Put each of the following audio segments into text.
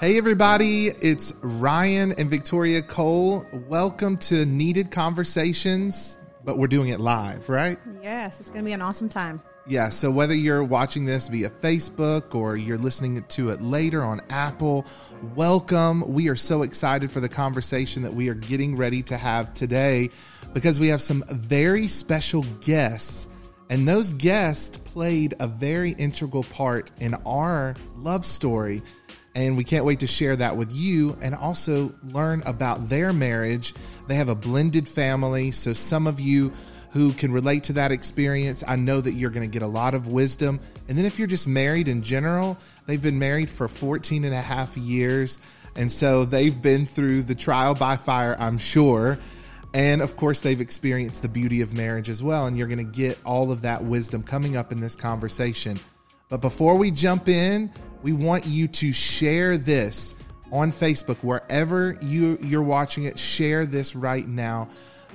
Hey, everybody, it's Ryan and Victoria Cole. Welcome to Needed Conversations, but we're doing it live, right? Yes, it's going to be an awesome time. Yeah, so whether you're watching this via Facebook or you're listening to it later on Apple, welcome. We are so excited for the conversation that we are getting ready to have today because we have some very special guests. And those guests played a very integral part in our love story and we can't wait to share that with you and also learn about their marriage. They have a blended family, so some of you who can relate to that experience, I know that you're going to get a lot of wisdom. And then if you're just married in general, they've been married for 14 and a half years. And so they've been through the trial by fire, I'm sure. And of course, they've experienced the beauty of marriage as well. And you're going to get all of that wisdom coming up in this conversation. But before we jump in, we want you to share this on Facebook, wherever you, you're watching it. Share this right now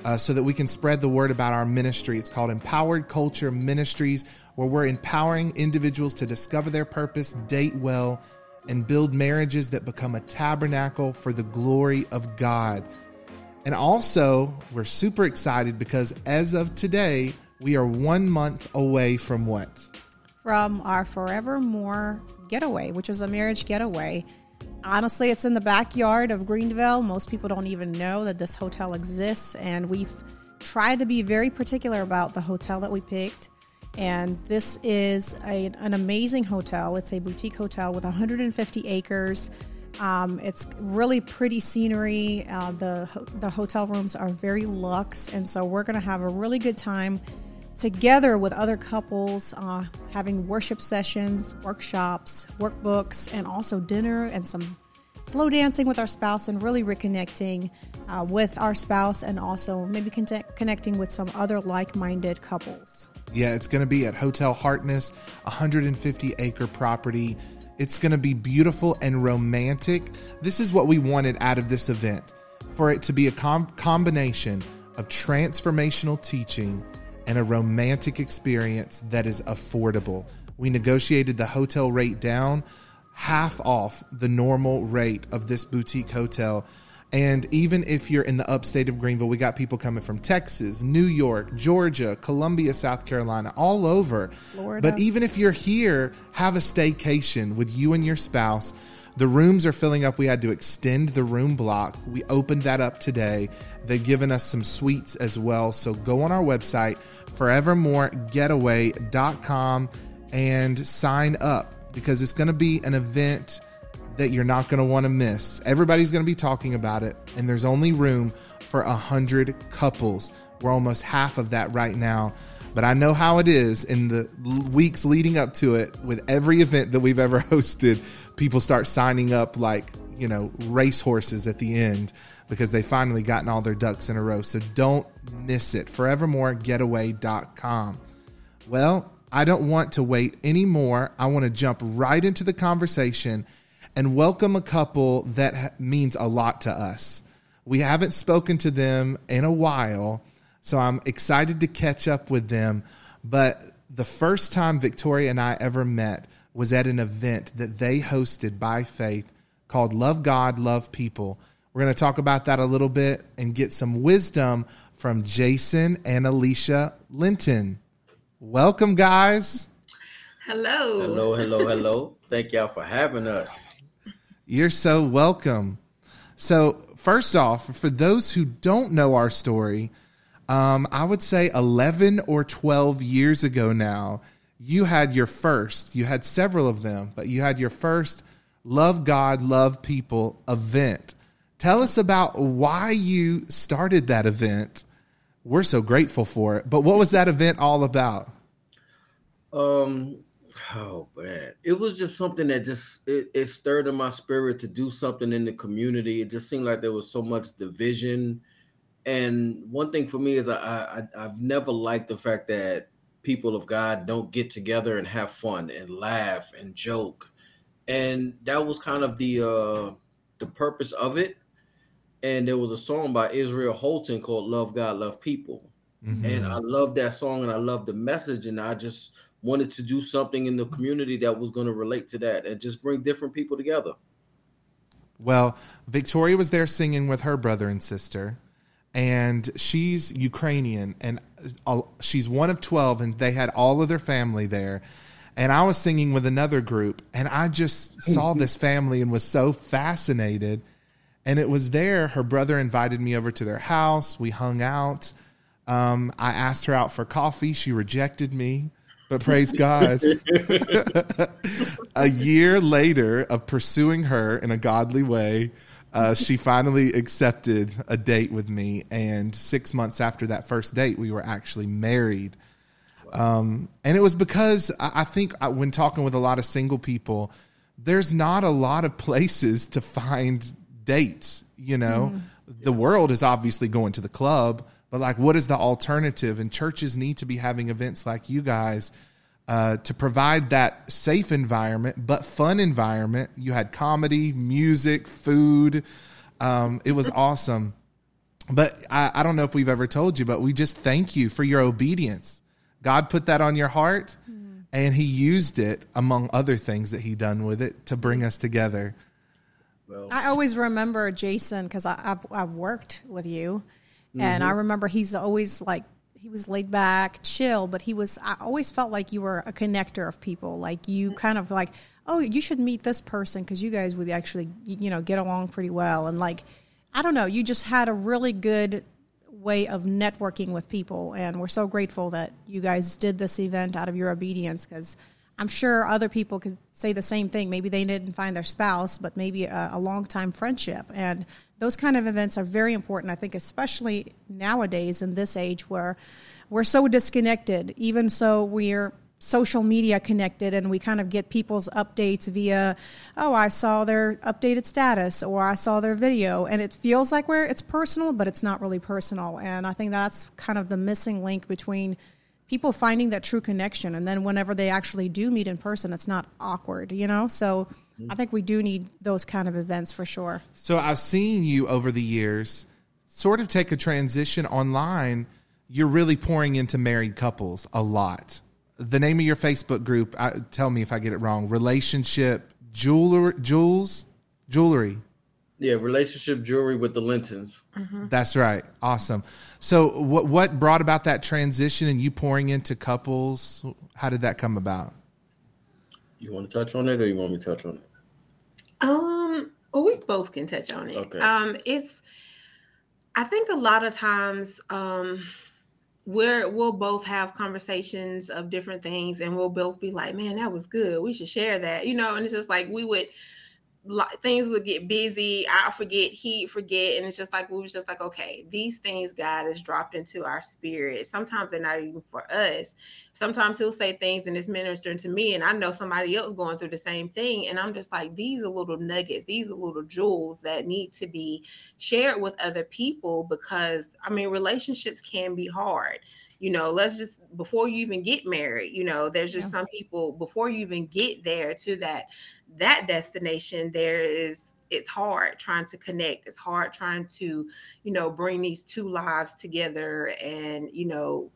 uh, so that we can spread the word about our ministry. It's called Empowered Culture Ministries, where we're empowering individuals to discover their purpose, date well, and build marriages that become a tabernacle for the glory of God. And also, we're super excited because as of today, we are one month away from what? From our Forevermore getaway, which is a marriage getaway. Honestly, it's in the backyard of Greenville. Most people don't even know that this hotel exists, and we've tried to be very particular about the hotel that we picked. And this is a, an amazing hotel. It's a boutique hotel with 150 acres. Um, it's really pretty scenery. Uh, the the hotel rooms are very luxe, and so we're going to have a really good time together with other couples, uh, having worship sessions, workshops, workbooks, and also dinner and some slow dancing with our spouse and really reconnecting uh, with our spouse and also maybe con- connecting with some other like minded couples. Yeah, it's going to be at Hotel Hartness, 150 acre property. It's going to be beautiful and romantic. This is what we wanted out of this event for it to be a com- combination of transformational teaching and a romantic experience that is affordable. We negotiated the hotel rate down half off the normal rate of this boutique hotel. And even if you're in the upstate of Greenville, we got people coming from Texas, New York, Georgia, Columbia, South Carolina, all over. Florida. But even if you're here, have a staycation with you and your spouse. The rooms are filling up. We had to extend the room block. We opened that up today. They've given us some suites as well. So go on our website, forevermoregetaway.com, and sign up because it's going to be an event that you're not going to want to miss. Everybody's going to be talking about it, and there's only room for a hundred couples. We're almost half of that right now. But I know how it is in the weeks leading up to it with every event that we've ever hosted. People start signing up like, you know, racehorses at the end because they finally gotten all their ducks in a row. So don't miss it. Forevermoregetaway.com. Well, I don't want to wait anymore. I want to jump right into the conversation and welcome a couple that means a lot to us. We haven't spoken to them in a while so I'm excited to catch up with them. But the first time Victoria and I ever met was at an event that they hosted by faith called Love God, Love People. We're going to talk about that a little bit and get some wisdom from Jason and Alisha Linton. Welcome, guys. Hello. Hello, hello, hello. Thank y'all for having us. You're so welcome. So, first off, for those who don't know our story, um, I would say 11 or 12 years ago now, you had your first, you had several of them, but you had your first Love God, Love People event. Tell us about why you started that event. We're so grateful for it. But what was that event all about? Um, oh man, it was just something that just it, it stirred in my spirit to do something in the community. It just seemed like there was so much division and one thing for me is I, I I've never liked the fact that people of God don't get together and have fun and laugh and joke, and that was kind of the uh, the purpose of it. And there was a song by Israel Houghton called "Love God, Love People," mm-hmm. and I love that song and I love the message, and I just wanted to do something in the community that was going to relate to that and just bring different people together. Well, Victoria was there singing with her brother and sister, and she's Ukrainian, and she's one of 12, and they had all of their family there. And I was singing with another group, and I just saw this family and was so fascinated. And it was there, her brother invited me over to their house. We hung out. Um, I asked her out for coffee. She rejected me, but praise God. a year later of pursuing her in a godly way, uh, she finally accepted a date with me. And six months after that first date, we were actually married. Um, and it was because I think uh, when talking with a lot of single people, there's not a lot of places to find dates. You know, mm. the world is obviously going to the club, but like, what is the alternative? And churches need to be having events like you guys uh, to provide that safe environment, but fun environment. You had comedy, music, food. Um, it was awesome. But I, I, don't know if we've ever told you, but we just thank you for your obedience. God put that on your heart, mm. and He used it among other things that He done with it to bring us together. Well, I always remember Jason because I've I've worked with you, mm-hmm. and I remember he's always like he was laid back, chill, but he was. I always felt like you were a connector of people. Like you mm-hmm. kind of like, oh, you should meet this person because you guys would actually, you know, get along pretty well. And like, I don't know, you just had a really good way of networking with people, and we're so grateful that you guys did this event out of your obedience because. I'm sure other people could say the same thing. Maybe they didn't find their spouse, but maybe a, a long time friendship. And those kind of events are very important. I think, especially nowadays in this age where we're so disconnected. Even so, we're social media connected and we kind of get people's updates via oh i saw their updated status or i saw their video and it feels like we're it's personal but it's not really personal and i think that's kind of the missing link between people finding that true connection and then whenever they actually do meet in person it's not awkward you know so I think we do need those kind of events for sure. So I've seen you over the years sort of take a transition online. You're really pouring into married couples a lot. The name of your Facebook group, I, tell me if I get it wrong. Relationship jeweler, jewels, jewelry. Yeah, relationship jewelry with the Lintons. Mm-hmm. That's right. Awesome. So, what what brought about that transition and you pouring into couples? How did that come about? You want to touch on it, or you want me to touch on it? Um, well, we both can touch on it. Okay. Um, it's, I think a lot of times, um, we're we'll both have conversations of different things, and we'll both be like, "Man, that was good. We should share that," you know. And it's just like we would things would get busy. I forget, he forget, and it's just like we was just like, okay, these things God has dropped into our spirit. Sometimes they're not even for us. Sometimes He'll say things and it's ministering to me, and I know somebody else going through the same thing, and I'm just like, these are little nuggets, these are little jewels that need to be shared with other people because I mean, relationships can be hard you know let's just before you even get married you know there's just yeah. some people before you even get there to that that destination there is it's hard trying to connect it's hard trying to you know bring these two lives together and you know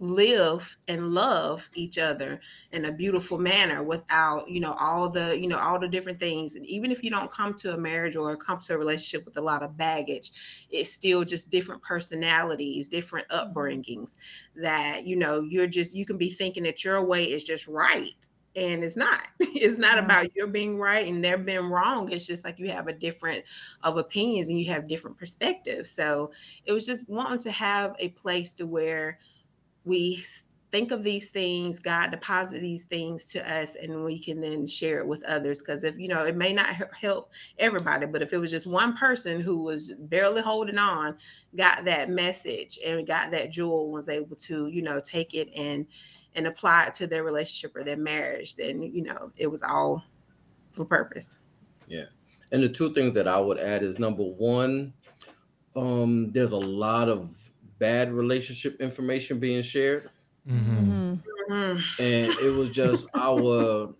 live and love each other in a beautiful manner without you know all the you know all the different things. And even if you don't come to a marriage or come to a relationship with a lot of baggage it's still just different personalities different mm-hmm. upbringings that you know you're just you can be thinking that your way is just right and it's not. It's not about your being right and they're being wrong. It's just like you have a different of opinions and you have different perspectives. So it was just wanting to have a place to where we think of these things god deposit these things to us and we can then share it with others because if you know it may not help everybody but if it was just one person who was barely holding on got that message and got that jewel was able to you know take it and and apply it to their relationship or their marriage then you know it was all for purpose. Yeah. And the two things that i would add is number one um there's a lot of bad relationship information being shared. Mm-hmm. Mm-hmm. And it was just our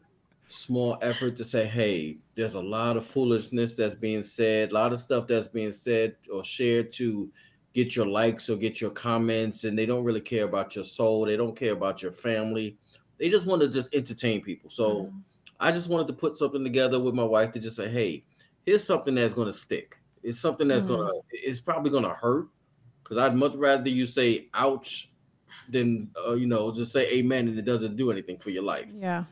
small effort to say, hey, there's a lot of foolishness that's being said, a lot of stuff that's being said or shared to get your likes or get your comments, and they don't really care about your soul. They don't care about your family. They just want to just entertain people. So mm-hmm. I just wanted to put something together with my wife to just say, hey, here's something that's going to stick. It's something that's mm-hmm. gonna. It's probably gonna hurt because I'd much rather you say "ouch" than uh, you know just say "amen" and it doesn't do anything for your life. Yeah.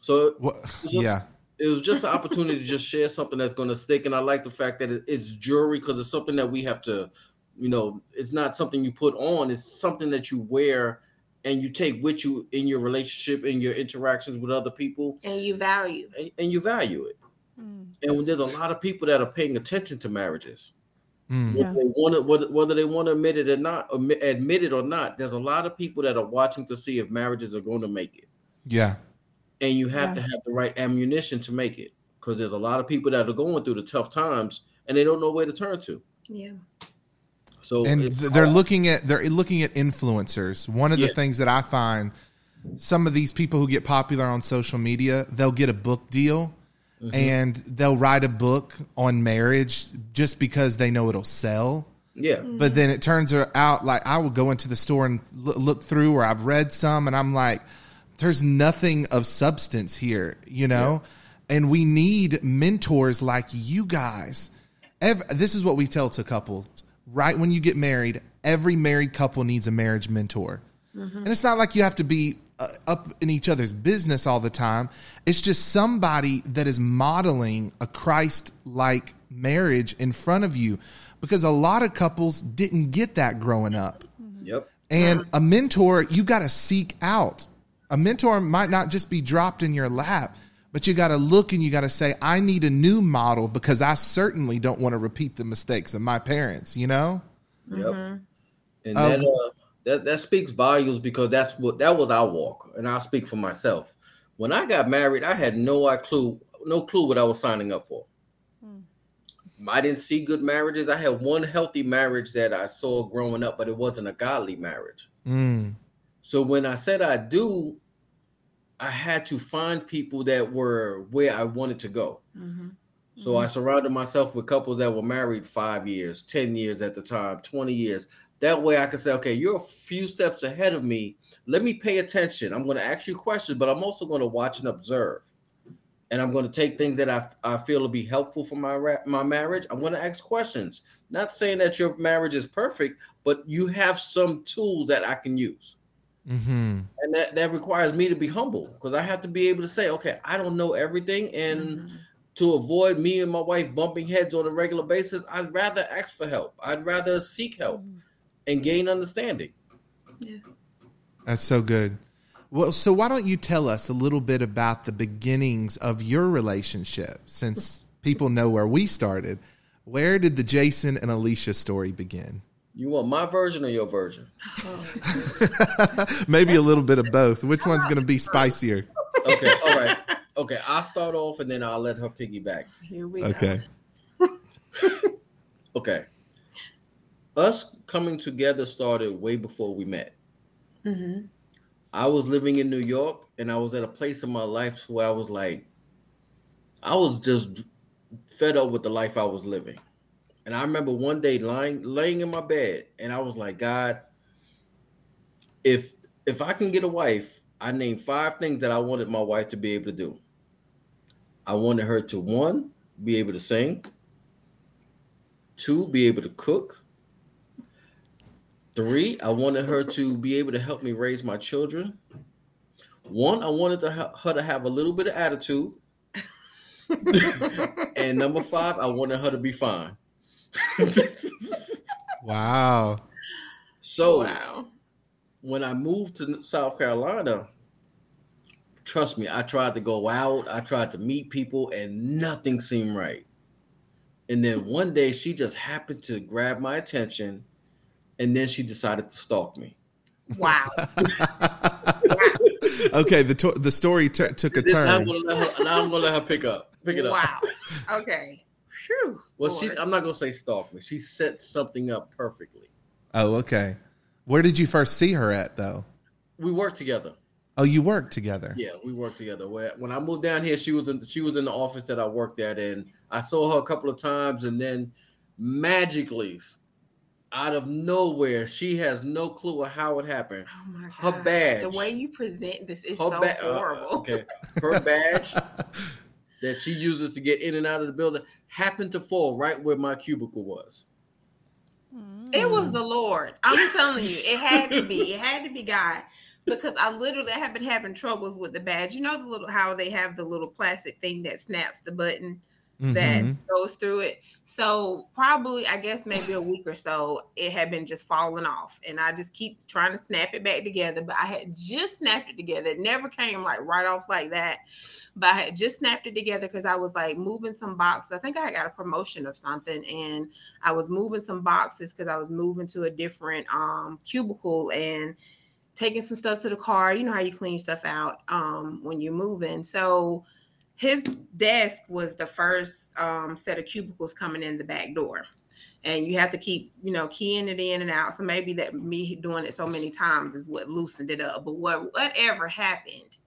So what? yeah, it was just an opportunity to just share something that's going to stick, and I like the fact that it's jewelry because it's something that we have to, you know, it's not something you put on; it's something that you wear and you take with you in your relationship in your interactions with other people, and you value, and, and you value it. Mm. And there's a lot of people that are paying attention to marriages. Mm. Whether, they want to, whether, whether they want to admit it or not, admit it or not, there's a lot of people that are watching to see if marriages are going to make it. Yeah. And you have yeah. to have the right ammunition to make it because there's a lot of people that are going through the tough times and they don't know where to turn to. Yeah. So and they're hard. looking at they're looking at influencers. One of yeah. the things that I find some of these people who get popular on social media, they'll get a book deal mm-hmm. and they'll write a book on marriage just because they know it'll sell. Yeah. Mm-hmm. But then it turns out like I will go into the store and look through or I've read some and I'm like, there's nothing of substance here, you know? Yeah. And we need mentors like you guys. this is what we tell to couples right when you get married. Every married couple needs a marriage mentor. Mm-hmm. And it's not like you have to be uh, up in each other's business all the time. It's just somebody that is modeling a Christ like marriage in front of you because a lot of couples didn't get that growing up. Yep. And a mentor, you got to seek out. A mentor might not just be dropped in your lap, but you got to look and you got to say, I need a new model because I certainly don't want to repeat the mistakes of my parents, you know? Yep. Mm-hmm. And um, that, uh, that that speaks volumes because that's what that was our walk, and I'll speak for myself. When I got married, I had no clue, no clue what I was signing up for. Hmm. I didn't see good marriages. I had one healthy marriage that I saw growing up, but it wasn't a godly marriage. Mm. So when I said I do, I had to find people that were where I wanted to go. Mm-hmm. So mm-hmm. I surrounded myself with couples that were married five years, 10 years at the time, 20 years. That way I can say, okay, you're a few steps ahead of me. Let me pay attention. I'm going to ask you questions, but I'm also going to watch and observe. And I'm going to take things that I, I feel will be helpful for my my marriage. I'm going to ask questions. Not saying that your marriage is perfect, but you have some tools that I can use. Mm-hmm. And that, that requires me to be humble because I have to be able to say, okay, I don't know everything. And mm-hmm. to avoid me and my wife bumping heads on a regular basis, I'd rather ask for help. I'd rather seek help. Mm-hmm and gain understanding. Yeah. That's so good. Well, so why don't you tell us a little bit about the beginnings of your relationship since people know where we started? Where did the Jason and Alisha story begin? You want my version or your version? Maybe a little bit of both. Which one's going to be spicier? Okay, all right. Okay, I'll start off and then I'll let her piggyback. Here we okay. go. Okay. okay us coming together started way before we met. Mm-hmm. I was living in New York, and I was at a place in my life where I was like, I was just fed up with the life I was living. And I remember one day lying laying in my bed, and I was like, God, if if I can get a wife, I named five things that I wanted my wife to be able to do. I wanted her to one, be able to sing, two, be able to cook, Three, I wanted her to be able to help me raise my children. One, I wanted to ha- her to have a little bit of attitude. and number five, I wanted her to be fine. wow. So wow. when I moved to South Carolina, trust me, I tried to go out, I tried to meet people, and nothing seemed right. And then one day she just happened to grab my attention and then she decided to stalk me. Wow. okay, the to- the story t- took a turn. Now I'm, her, now I'm gonna let her pick up, pick it wow. up. Wow. Okay. Whew, well, Lord. she. I'm not gonna say stalk me. She set something up perfectly. Oh, okay. Where did you first see her at, though? We worked together. Oh, you worked together. Yeah, we worked together. When I moved down here, she was in she was in the office that I worked at, and I saw her a couple of times, and then magically out of nowhere. She has no clue of how it happened. Oh my Her badge. The way you present this is so ba- uh, horrible. Uh, okay. Her badge that she uses to get in and out of the building happened to fall right where my cubicle was. It was the Lord. I'm telling you, it had to be. It had to be God because I literally I have been having troubles with the badge. You know the little how they have the little plastic thing that snaps the button mm-hmm. that goes through it. So probably I guess maybe a week or so it had been just falling off. And I just keep trying to snap it back together. But I had just snapped it together. It never came like right off like that. But I had just snapped it together because I was like moving some boxes. I think I got a promotion of something and I was moving some boxes because I was moving to a different um cubicle and taking some stuff to the car. You know how you clean stuff out um, when you're moving. So his desk was the first um, set of cubicles coming in the back door. And you have to keep, you know, keying it in and out. So maybe that me doing it so many times is what loosened it up. But what whatever happened,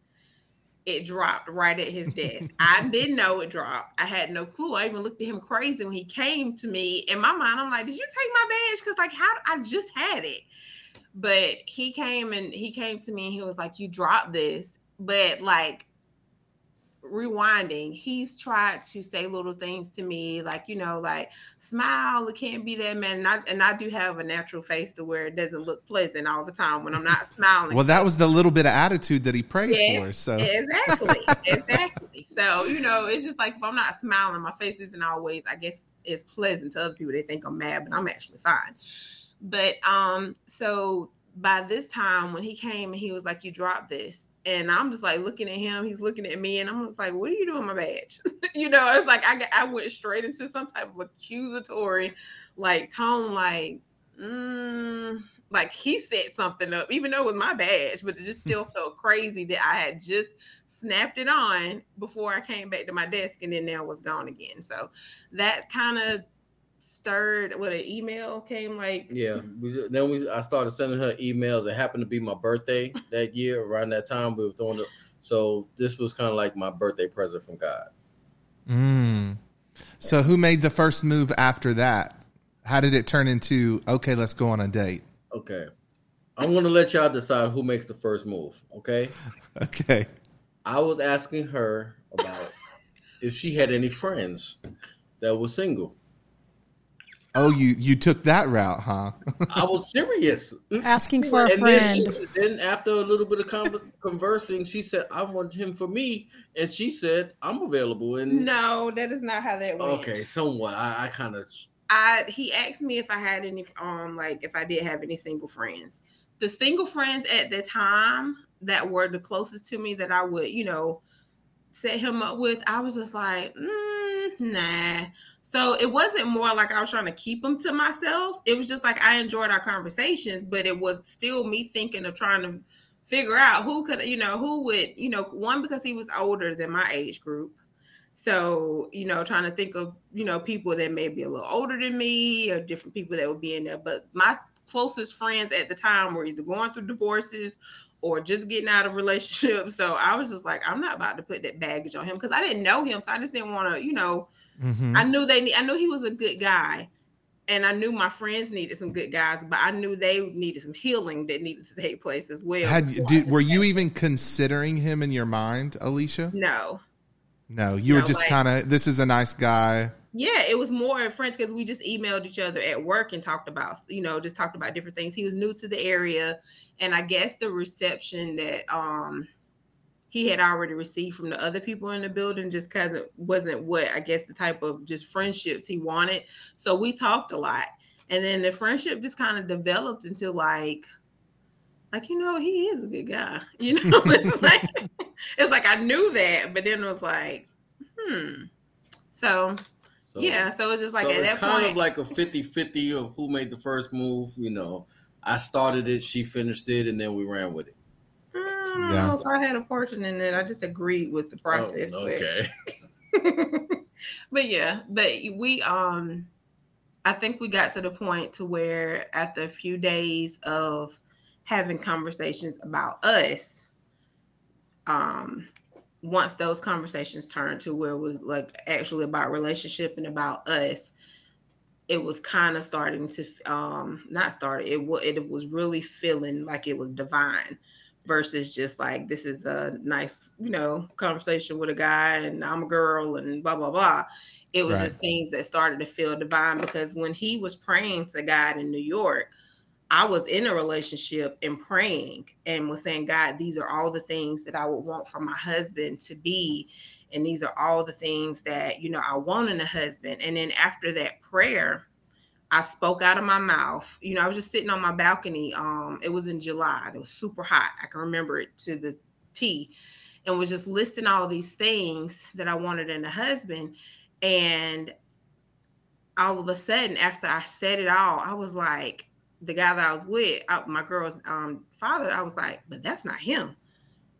it dropped right at his desk. I didn't know it dropped. I had no clue. I even looked at him crazy when he came to me. In my mind, I'm like, "Did you take my badge?" Because like, how I just had it but he came and he came to me and he was like, You dropped this. But like rewinding, he's tried to say little things to me, like, you know, like smile, it can't be that man. And I, and I do have a natural face to where it doesn't look pleasant all the time when I'm not smiling. well, that was the little bit of attitude that he prayed yes, for. So exactly, exactly. So, you know, it's just like if I'm not smiling, my face isn't always, I guess, is pleasant to other people. They think I'm mad, but I'm actually fine. But um, so by this time when he came and he was like, You dropped this. And I'm just like looking at him, he's looking at me, and I'm just like, What are you doing, my badge? you know, it's like I I went straight into some type of accusatory like tone, like, mm, like he set something up, even though it was my badge, but it just still felt crazy that I had just snapped it on before I came back to my desk and then there was gone again. So that's kind of stirred what an email came like yeah we then we i started sending her emails. It happened to be my birthday that year around that time we were throwing it so this was kind of like my birthday present from god. Mm. so who made the first move after that? How did it turn into okay let's go on a date? Okay. I'm gonna let y'all decide who makes the first move okay? Okay. I was asking her about if she had any friends that were single Oh, you you took that route, huh? I was serious. Asking for a and friend. Then, she, then, after a little bit of conversing, she said, "I want him for me," and she said, "I'm available." And no, that is not how that went. Okay, somewhat. I, I kind of. I he asked me if I had any um like if I did have any single friends. The single friends at the time that were the closest to me that I would you know set him up with, I was just like. Mm, nah. So it wasn't more like I was trying to keep them to myself. It was just like I enjoyed our conversations, but it was still me thinking of trying to figure out who could, you know, who would, you know, one because he was older than my age group. So, you know, trying to think of, you know, people that may be a little older than me or different people that would be in there. But my closest friends at the time were either going through divorces or just getting out of relationships. So I was just like, I'm not about to put that baggage on him because I didn't know him. So I just didn't want to, you know, mm-hmm. I knew they, I knew he was a good guy. And I knew my friends needed some good guys, but I knew they needed some healing that needed to take place as well. Had did, were you even considering him in your mind, Alisha? No. No, you no, were just like, kind of. This is a nice guy. Yeah, it was more in French because we just emailed each other at work and talked about, you know, just talked about different things. He was new to the area, and I guess the reception that um he had already received from the other people in the building just because it wasn't what I guess the type of just friendships he wanted. So we talked a lot, and then the friendship just kind of developed into like like you know he is a good guy you know it's like it's like i knew that but then it was like hmm so so, yeah, so it's just like so at it's kind point, of like a 50-50 of who made the first move. You know, I started it, she finished it, and then we ran with it. I don't yeah. know if I had a portion in it. I just agreed with the oh, process. Oh, okay. But, but yeah, but we um I think we got to the point to where after a few days of having conversations about us, um, once those conversations turned to where it was like actually about relationship and about us it was kind of starting to um not started it was it was really feeling like it was divine versus just like this is a nice, you know, conversation with a guy and I'm a girl and blah blah blah. It was right. just things that started to feel divine because when he was praying to God in New York, I was in a relationship and praying and was saying, God, these are all the things that I would want for my husband to be. And these are all the things that, you know, I want in a husband. And then after that prayer, I spoke out of my mouth. You know, I was just sitting on my balcony. Um, it was in July. It was super hot. I can remember it to the T, and was just listing all these things that I wanted in a husband. And all of a sudden, after I said it all, I was like, the guy that I was with, I, my girl's um, father, I was like, but that's not him.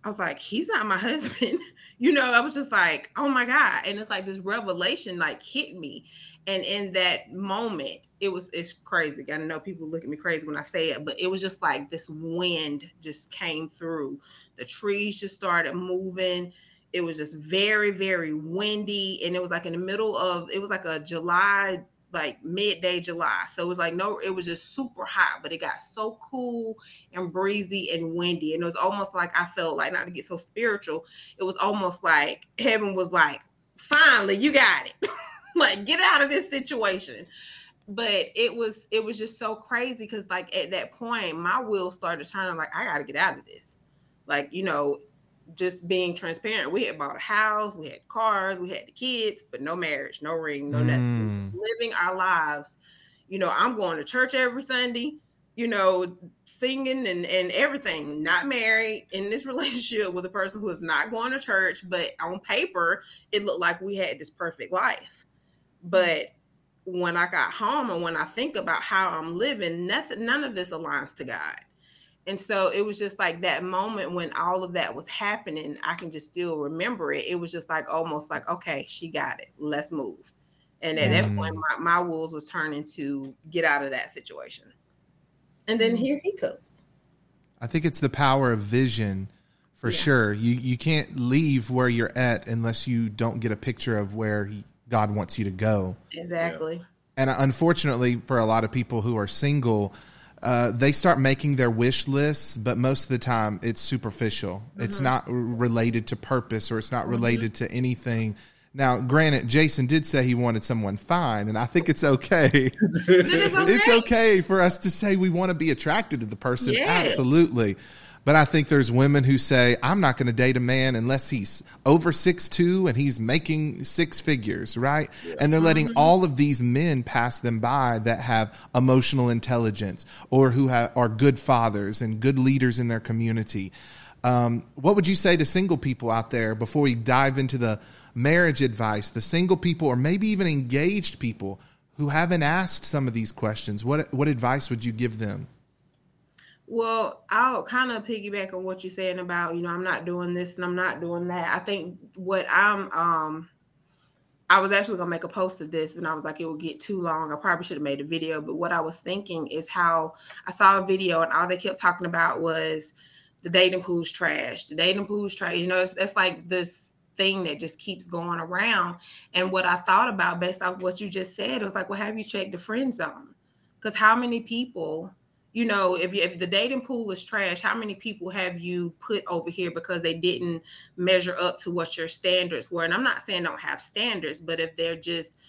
I was like, he's not my husband. you know, I was just like, oh my God. And it's like this revelation like hit me. And in that moment, it was it's crazy. I know people look at me crazy when I say it, but it was just like this wind just came through. The trees just started moving. It was just very, very windy. And it was like in the middle of it was like a July like midday July. So it was like no, it was just super hot, but it got so cool and breezy and windy. And it was almost like I felt like not to get so spiritual, it was almost like heaven was like, finally, you got it. like get out of this situation. But it was it was just so crazy because like at that point, my wheels started turning like I gotta get out of this. Like, you know, just being transparent. We had bought a house, we had cars, we had the kids, but no marriage, no ring, no mm. nothing. Living our lives. You know, I'm going to church every Sunday, you know, singing and, and everything, not married in this relationship with a person who is not going to church, but on paper, it looked like we had this perfect life. But when I got home and when I think about how I'm living, nothing, none of this aligns to God. And so it was just like that moment when all of that was happening, I can just still remember it. It was just like almost like, okay, she got it. Let's move. And at mm. that point, mm. my, my wheels was turning to get out of that situation. And then mm. here he comes. I think it's the power of vision for yeah. sure. You you can't leave where you're at unless you don't get a picture of where God wants you to go. Exactly. Yeah. And unfortunately, for a lot of people who are single, uh, they start making their wish lists, but most of the time it's superficial. Mm-hmm. It's not related to purpose or it's not mm-hmm. related mm-hmm. to anything. Now, granted, Jason did say he wanted someone fine, and I think it's okay. it's, okay. it's okay for us to say we want to be attracted to the person. Yeah. Absolutely. But I think there's women who say, I'm not going to date a man unless he's over six two and he's making six figures, right? Yeah. And they're letting mm-hmm. all of these men pass them by that have emotional intelligence or who have, are good fathers and good leaders in their community. Um, what would you say to single people out there before we dive into the marriage advice, the single people or maybe even engaged people who haven't asked some of these questions? What, what advice would you give them? Well, I'll kind of piggyback on what you're saying about, you know, I'm not doing this and I'm not doing that. I think what I'm um I was actually gonna make a post of this and I was like, it will get too long. I probably should have made a video, but what I was thinking is how I saw a video and all they kept talking about was the dating pool's trash. The dating pool's trash. You know, it's, it's like this thing that just keeps going around. And what I thought about based off what you just said, was like, well, have you checked the friend zone? Because how many people you know, if you, if the dating pool is trash, how many people have you put over here because they didn't measure up to what your standards were? And I'm not saying don't have standards, but if they're just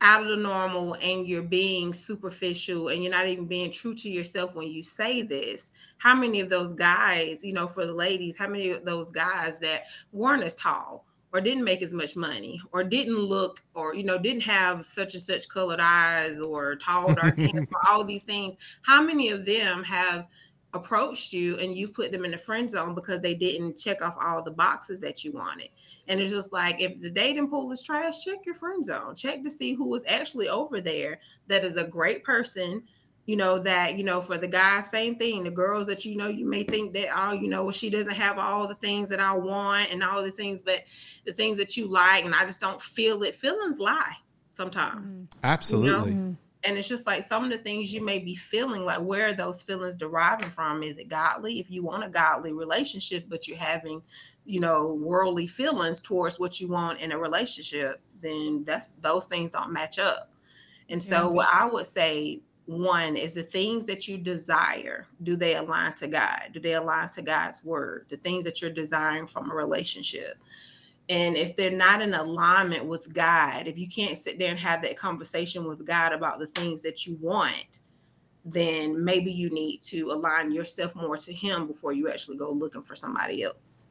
out of the normal and you're being superficial and you're not even being true to yourself when you say this, how many of those guys, you know, for the ladies, how many of those guys that weren't as tall? Or didn't make as much money or didn't look or you know didn't have such and such colored eyes or tall dark hair all these things how many of them have approached you and you've put them in the friend zone because they didn't check off all the boxes that you wanted? And it's just like if the dating pool is trash check your friend zone. Check to see who is actually over there that is a great person you know that you know for the guys same thing the girls that you know you may think that oh you know she doesn't have all the things that i want and all the things but the things that you like and i just don't feel it feelings lie sometimes mm-hmm. absolutely you know? Mm-hmm. and it's just like some of the things you may be feeling like where are those feelings deriving from is it godly if you want a godly relationship but you're having you know worldly feelings towards what you want in a relationship then that's those things don't match up and so what i would say one is the things that you desire do they align to god? Do they align to god's word? The things that you're desiring from a relationship. And if they're not in alignment with god if you can't sit there and have that conversation with god about the things that you want then maybe you need to align yourself more to him before you actually go looking for somebody else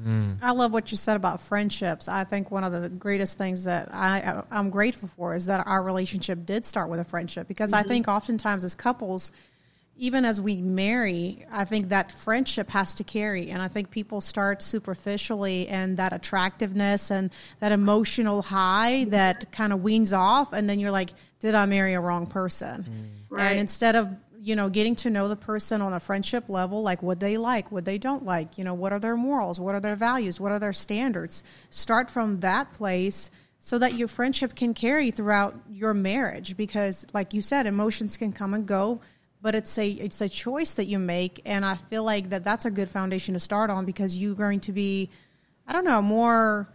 Mm. I love what you said about friendships. I think one of the greatest things that I I'm grateful for is that our relationship did start with a friendship because mm-hmm. I think oftentimes as couples even as we marry, I think that friendship has to carry. And I think people start superficially and that attractiveness and that emotional high that kind of weans off. And then you're like, did I marry a wrong person? Mm. Right. And instead of you know, getting to know the person on a friendship level, like what they like, what they don't like, you know, what are their morals, what are their values, what are their standards. Start from that place so that your friendship can carry throughout your marriage because like you said emotions can come and go but it's a it's a choice that you make and i feel like that that's a good foundation to start on because you're going to be i don't know more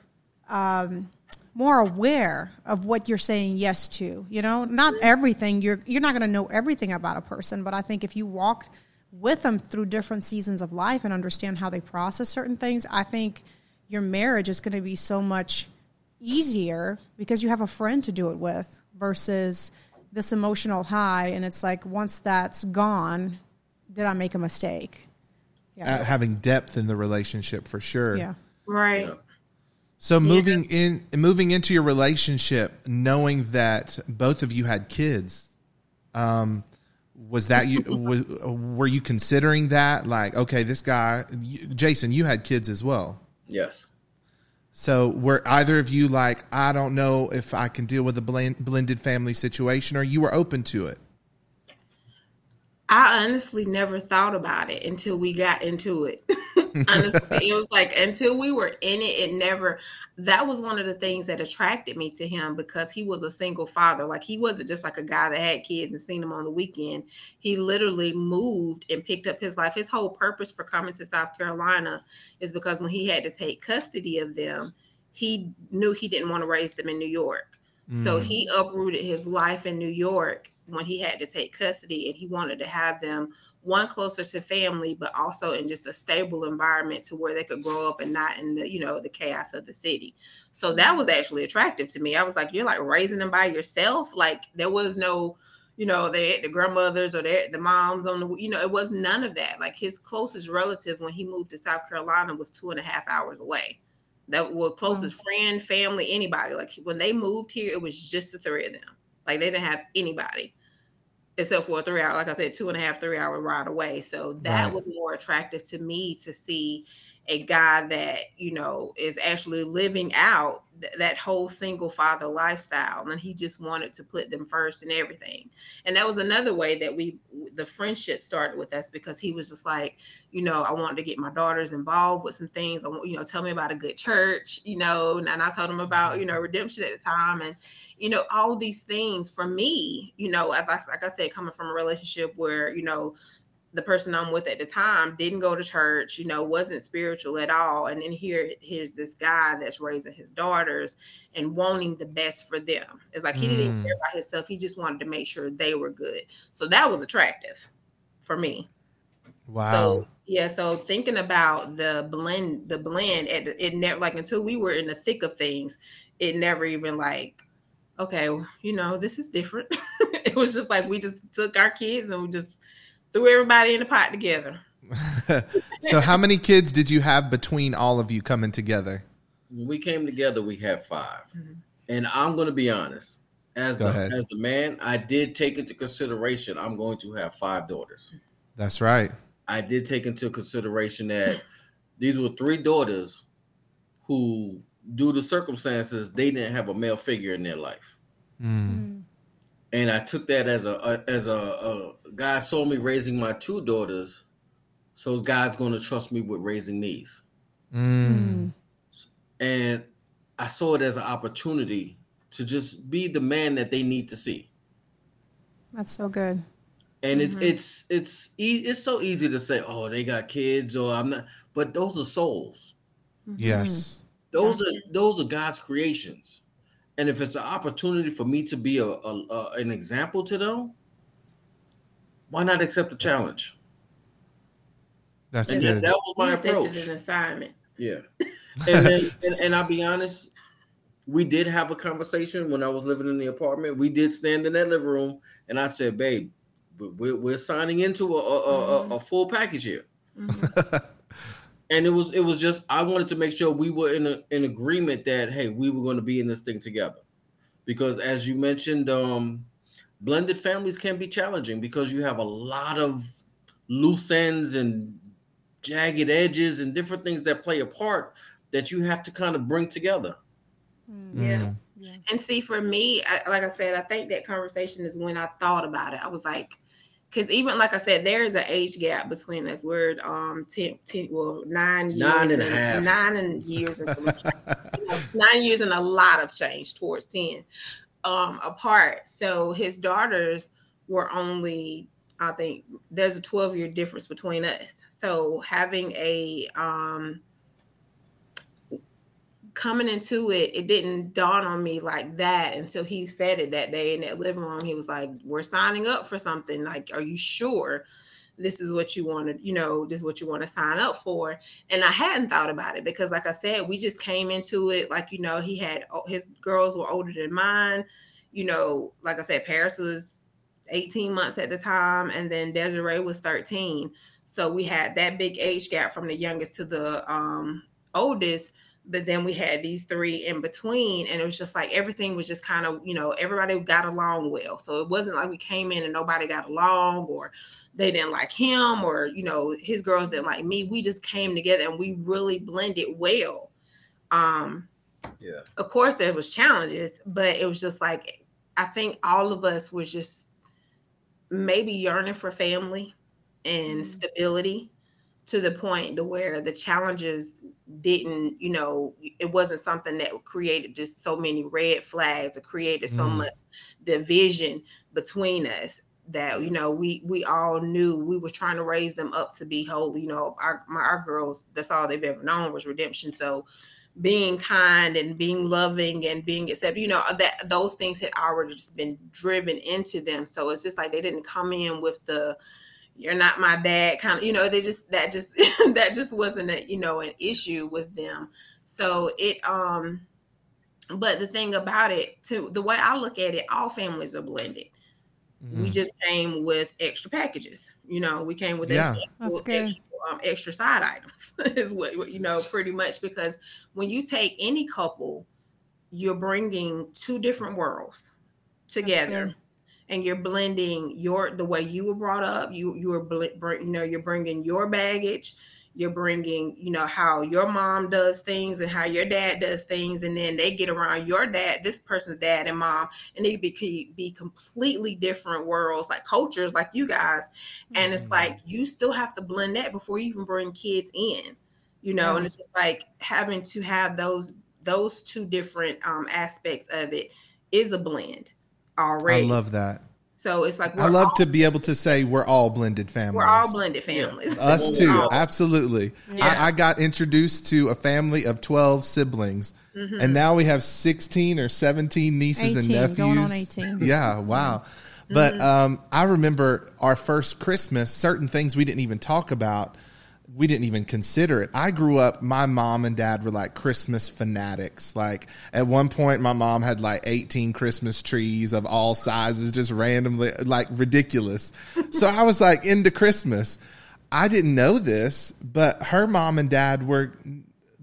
um, more aware of what you're saying yes to. You know, not everything you're you're not going to know everything about a person, but I think if you walk with them through different seasons of life and understand how they process certain things, I think your marriage is going to be so much easier because you have a friend to do it with versus this emotional high and it's like once that's gone, did I make a mistake? Yeah. Uh, having depth in the relationship for sure. Yeah. Right. Yeah. So moving yeah. in, moving into your relationship, knowing that both of you had kids, um, was that you? was, were you considering that? Like, okay, this guy, Jason, you had kids as well. Yes. So were either of you like, I don't know if I can deal with a blend, blended family situation, or you were open to it? I honestly never thought about it until we got into it. honestly, it was like until we were in it, it never. That was one of the things that attracted me to him because he was a single father. Like he wasn't just like a guy that had kids and seen them on the weekend. He literally moved and picked up his life. His whole purpose for coming to South Carolina is because when he had to take custody of them, he knew he didn't want to raise them in New York. So mm. he uprooted his life in New York when he had to take custody and he wanted to have them one closer to family but also in just a stable environment to where they could grow up and not in the you know the chaos of the city. So that was mm-hmm. actually attractive to me. I was like you're like raising them by yourself? Like there was no you know they the grandmothers or the moms on the you know it was none of that. Like his closest relative when he moved to south carolina was two and a half hours away. That were mm-hmm. closest friend family anybody. Like when they moved here it was just the three of them. Like they didn't have anybody except for a three hour, like I said, two and a half, three hour ride away. So that right. was more attractive to me to see a guy that, you know, is actually living out th- that whole single father lifestyle. And he just wanted to put them first and everything. And that was another way that we, the friendship started with us because he was just like, you know, I wanted to get my daughters involved with some things. I want, you know, tell me about a good church, you know, and I told him about, you mm-hmm. know, redemption at the time. And, you know, all these things for me, you know, like, like I said, coming from a relationship where, you know, the person I'm with at the time didn't go to church, you know, wasn't spiritual at all. And then here, here's this guy that's raising his daughters and wanting the best for them. It's like he mm. didn't care mm. about himself. He just wanted to make sure they were good. So that was attractive for me. Wow. So yeah, so thinking about the blend, the blend, it, it never like until we were in the thick of things, it never even like, okay, you know, this is different. it was just like we just took our kids and we just threw everybody in the pot together. so, how many kids did you have between all of you coming together? When we came together, we had 5 mm-hmm. And I'm going to be honest, as Go the ahead. as the man, I did take into consideration I'm going to have five daughters. That's right. I did take into consideration that these were three daughters who, due to circumstances, they didn't have a male figure in their life. Mm and I took that as a, a as a, a, God saw me raising my two daughters, so God's going to trust me with raising these. Mm. And I saw it as an opportunity to just be the man that they need to see. That's so good. And mm-hmm. it, it's it's it's so easy to say, oh, they got kids, or I'm not, but those are souls. Yes, those are those are God's creations and if it's an opportunity for me to be a, a, a, an example to them why not accept the challenge? That's and good. That, that was my approach. An assignment. Yeah, and, then, and, and I'll be honest, we did have a conversation when I was living in the apartment. We did stand in that living room, and I said, "Babe, we're, we're signing into a a, mm-hmm. a, a full package here." Mm-hmm. and it was it was just I wanted to make sure we were in a, in agreement that hey, we were going to be in this thing together, because as you mentioned, um, blended families can be challenging because you have a lot of loose ends and jagged edges and different things that play a part that you have to kind of bring together. Mm. Yeah. yeah. And see, for me, I, like I said, I think that conversation is when I thought about it. I was like, because even like I said, there is an age gap between us. We're um 10, 10 well nine years, nine and, and a half, nine and years, and nine years and a lot of change towards ten um apart. So his daughters were only I think there's a 12 year difference between us. So having a um coming into it, it didn't dawn on me like that until he said it that day in that living room. He was like, We're signing up for something. Like, are you sure this is what you want to, you know, this is what you want to sign up for? And I hadn't thought about it because, like I said, we just came into it like, you know, he had oh, his girls were older than mine. You know, like I said, Paris was 18 months at the time, and then Desiree was 13. So we had that big age gap from the youngest to the um, oldest. But then we had these three in between, and it was just like everything was just kind of, you know, everybody got along well. So it wasn't like we came in and nobody got along, or they didn't like him, or, you know, his girls didn't like me. We just came together and we really blended well. Um, yeah. Of course, there was challenges, but it was just like I think all of us was just maybe yearning for family and mm-hmm. stability to the point to where the challenges didn't, you know, it wasn't something that created just so many red flags or created so mm. much division between us that you know we we all knew we were trying to raise them up to be holy. You know, our my, our girls that's all they've ever known was redemption. So being kind and being loving and being accepted, you know, that those things had already just been driven into them. So it's just like they didn't come in with the you're not my dad kind of, you know, they just that just that just wasn't a, you know, an issue with them. So it um but the thing about it, to the way I look at it, all families are blended. Mm-hmm. We just came with extra packages. You know, we came with yeah. extra, Extra, um, extra side items is what, what you know pretty much because when you take any couple you're bringing two different worlds together and you're blending your the way you were brought up you you are you know you're bringing your baggage you're bringing you know how your mom does things and how your dad does things and then they get around your dad this person's dad and mom and they be, be completely different worlds like cultures like you guys and it's mm-hmm. like you still have to blend that before you even bring kids in you know yeah. and it's just like having to have those those two different um aspects of it is a blend already i love that so it's like I love all, to be able to say we're all blended families. We're all blended families. Yeah. Us too, absolutely. Yeah. I, I, got introduced to a family of twelve siblings, mm-hmm. and now we have sixteen or seventeen nieces 18, and nephews. Going on eighteen. Yeah, wow. Mm-hmm. But um, I remember our first Christmas. Certain things we didn't even talk about we didn't even consider it. I grew up, my mom and dad were like Christmas fanatics. Like at one point, my mom had like 18 Christmas trees of all sizes, just randomly, like ridiculous. so I was like into Christmas. I didn't know this, but her mom and dad were,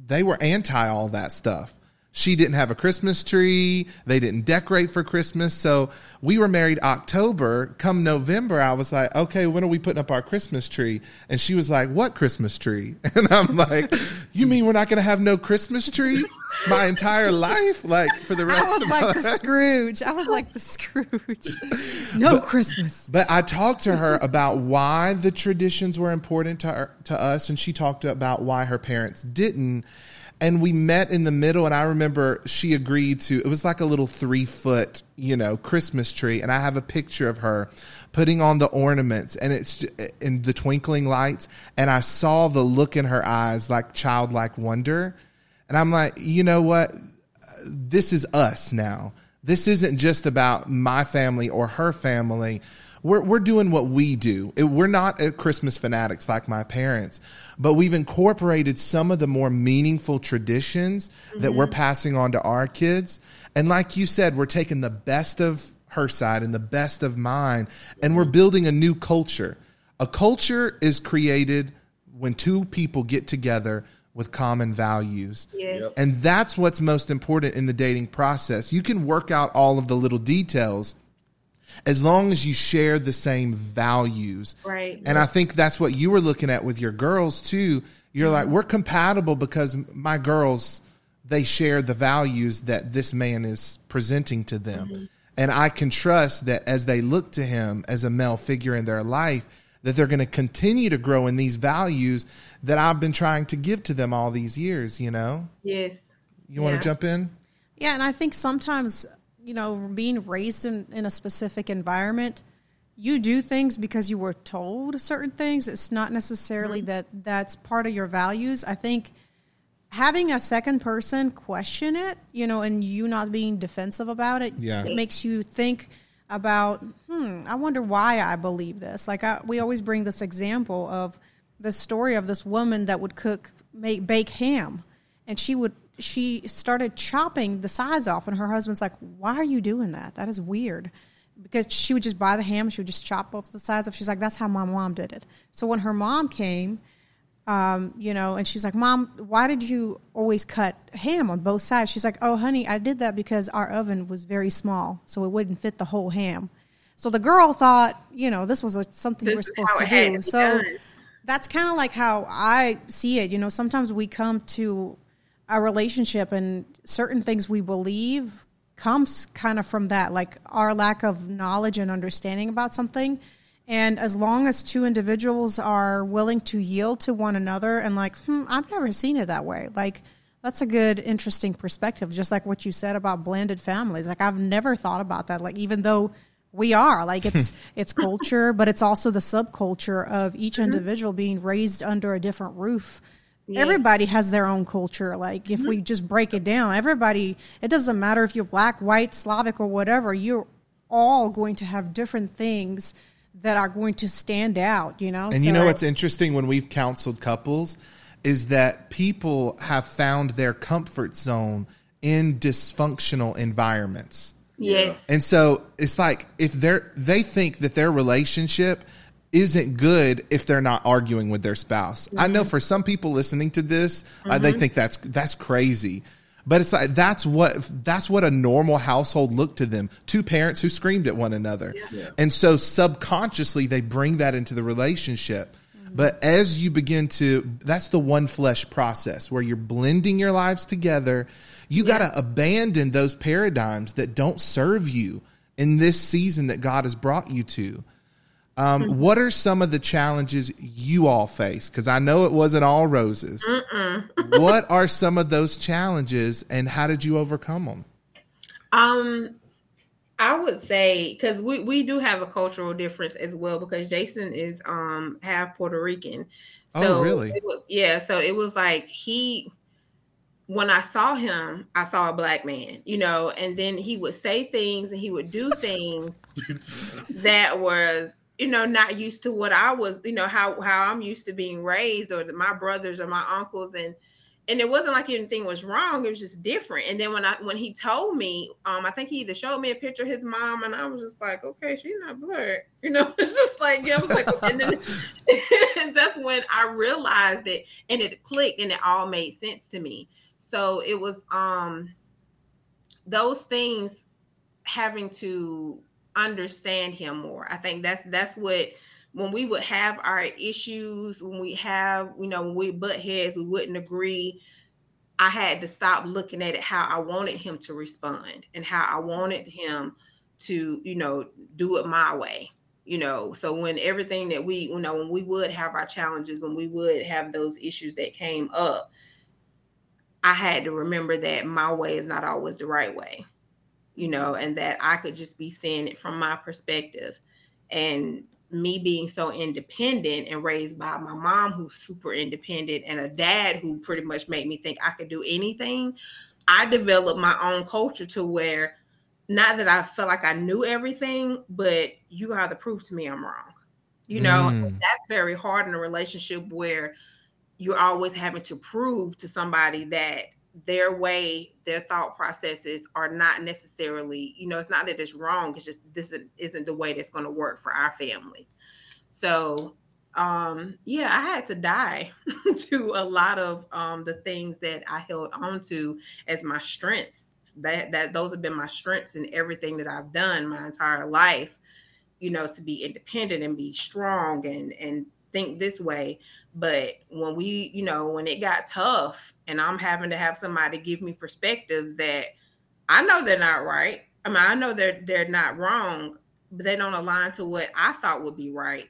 they were anti all that stuff. She didn't have a Christmas tree. They didn't decorate for Christmas. So we were married October. Come November, I was like, okay, when are we putting up our Christmas tree? And she was like, what Christmas tree? And I'm like, you mean we're not going to have no Christmas tree my entire life? Like for the rest of I was like the Scrooge. I was like the Scrooge. No but, Christmas. But I talked to her about why the traditions were important to her, to us. And she talked about why her parents didn't and we met in the middle and i remember she agreed to it was like a little three foot you know christmas tree and i have a picture of her putting on the ornaments and it's in the twinkling lights and i saw the look in her eyes like childlike wonder. And i'm like you know what? This is us now. This isn't just about my family or her family we're we're doing what we do. We're not Christmas fanatics like my parents, but we've incorporated some of the more meaningful traditions mm-hmm. that we're mm-hmm. passing on to our kids. And like you said, we're taking the best of her side and the best of mine, and we're building a new culture. A culture is created when two people get together with common values. Yes. And that's what's most important in the dating process. You can work out all of the little details as long as you share the same values. Right. And I think that's what you were looking at with your girls too. You're mm-hmm. like, we're compatible because my girls, they share the values that this man is presenting to them. Mm-hmm. And I can trust that as they look to him as a male figure in their life, that they're going to continue to grow in these values that I've been trying to give to them all these years, you know? Yes. You yeah. want to jump in? Yeah, and I think sometimes, you know, being raised in, in a specific environment, you do things because you were told certain things. It's not necessarily mm-hmm. that that's part of your values. I think having a second person question it, you know, and you not being defensive about it, yeah. it makes you think about, hmm, I wonder why I believe this. Like I, we always bring this example of the story of this woman that would cook make bake ham and she would she started chopping the sides off and her husband's like why are you doing that? That is weird. Because she would just buy the ham she would just chop both the sides off. She's like that's how my mom did it. So when her mom came um, you know and she's like mom why did you always cut ham on both sides? She's like oh honey i did that because our oven was very small so it wouldn't fit the whole ham. So the girl thought you know this was something this you were supposed to do. so done. that's kind of like how I see it. You know, sometimes we come to a relationship and certain things we believe comes kind of from that, like our lack of knowledge and understanding about something. And as long as two individuals are willing to yield to one another and like, hmm, I've never seen it that way. Like, that's a good, interesting perspective. Just like what you said about blended families. Like, I've never thought about that. Like, even though we are like it's it's culture but it's also the subculture of each individual being raised under a different roof yes. everybody has their own culture like if mm-hmm. we just break it down everybody it doesn't matter if you're black white slavic or whatever you're all going to have different things that are going to stand out you know and so, you know what's interesting when we've counseled couples is that people have found their comfort zone in dysfunctional environments Yes. And so it's like if they're they think that their relationship isn't good if they're not arguing with their spouse. Mm-hmm. I know mm-hmm. for some people listening to this, mm-hmm. uh, they mm-hmm. think that's that's crazy. But it's like that's what that's what a normal household looked to them. Two parents who screamed at one another. Yeah. And so subconsciously they bring that into the relationship. Mm-hmm. But as you begin to that's the one flesh process where you're blending your lives together you yeah. got to abandon those paradigms that don't serve you in this season that God has brought you to. Um, mm-hmm. What are some of the challenges you all face? Because I know it wasn't all roses. what are some of those challenges, and how did you overcome them? Um, I would say because we we do have a cultural difference as well because Jason is um half Puerto Rican. Oh, so oh, really? It was yeah. So it was like he when I saw him, I saw a black man, you know, and then he would say things and he would do things that was, you know, not used to what I was, you know, how how I'm used to being raised or my brothers or my uncles and and it wasn't like anything was wrong, it was just different. And then when I when he told me, um I think he either showed me a picture of his mom and I was just like, okay, she's not blurred. You know, it's just like, know, I was like, and then that's when I realized it and it clicked and it all made sense to me so it was um those things having to understand him more. I think that's that's what when we would have our issues, when we have, you know, when we butt heads, we wouldn't agree. I had to stop looking at it how I wanted him to respond and how I wanted him to, you know, do it my way. You know, so when everything that we, you know, when we would have our challenges, when we would have those issues that came up, I had to remember that my way is not always the right way, you know, and that I could just be seeing it from my perspective. And me being so independent and raised by my mom who's super independent and a dad who pretty much made me think I could do anything, I developed my own culture to where not that I felt like I knew everything, but you have to prove to me I'm wrong. You know, mm. that's very hard in a relationship where you're always having to prove to somebody that their way, their thought processes are not necessarily, you know, it's not that it's wrong. It's just this isn't the way that's going to work for our family. So, um, yeah, I had to die to a lot of um, the things that I held on to as my strengths. That that those have been my strengths in everything that I've done my entire life. You know, to be independent and be strong and and think this way. But when we, you know, when it got tough and I'm having to have somebody give me perspectives that I know they're not right. I mean, I know they're they're not wrong, but they don't align to what I thought would be right.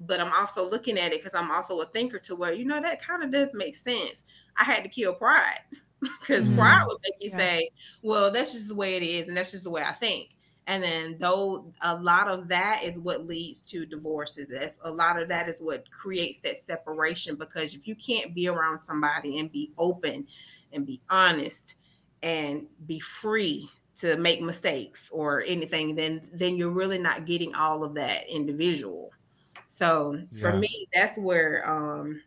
But I'm also looking at it because I'm also a thinker to where, you know, that kind of does make sense. I had to kill pride because mm-hmm. pride would make you yeah. say, well, that's just the way it is, and that's just the way I think and then though a lot of that is what leads to divorces. That's a lot of that is what creates that separation because if you can't be around somebody and be open and be honest and be free to make mistakes or anything then then you're really not getting all of that individual. So for yeah. me that's where um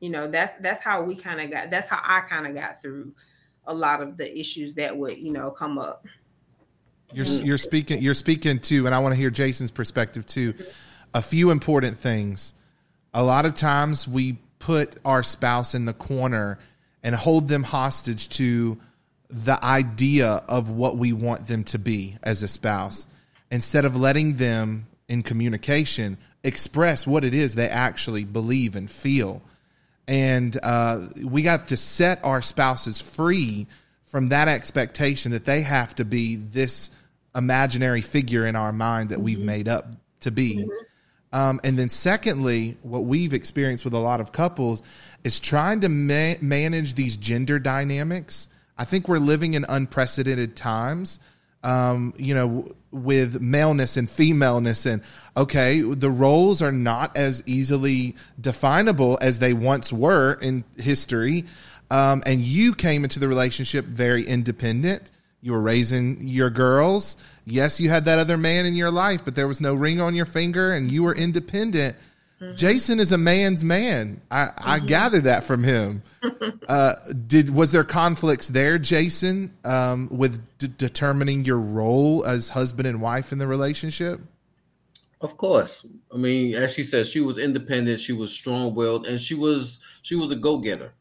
you know that's that's how we kind of got that's how i kind of got through a lot of the issues that would you know come up you're you're speaking you're speaking to, and I want to hear Jason's perspective too. A few important things. A lot of times we put our spouse in the corner and hold them hostage to the idea of what we want them to be as a spouse instead of letting them in communication express what it is they actually believe and feel. And uh, we have to set our spouses free from that expectation that they have to be this imaginary figure in our mind that we've mm-hmm. made up to be. Mm-hmm. Um, and then, secondly, what we've experienced with a lot of couples is trying to ma- manage these gender dynamics. I think we're living in unprecedented times. Um, you know, with maleness and femaleness, and okay, the roles are not as easily definable as they once were in history. Um, and you came into the relationship very independent you were raising your girls. Yes, you had that other man in your life, but there was no ring on your finger and you were independent. Mm-hmm. Jason is a man's man. I, mm-hmm. I gather that from him. uh, did was there conflicts there, Jason, um, with d- determining your role as husband and wife in the relationship? Of course. I mean, as she said, she was independent. She was strong willed, and she was she was a go getter.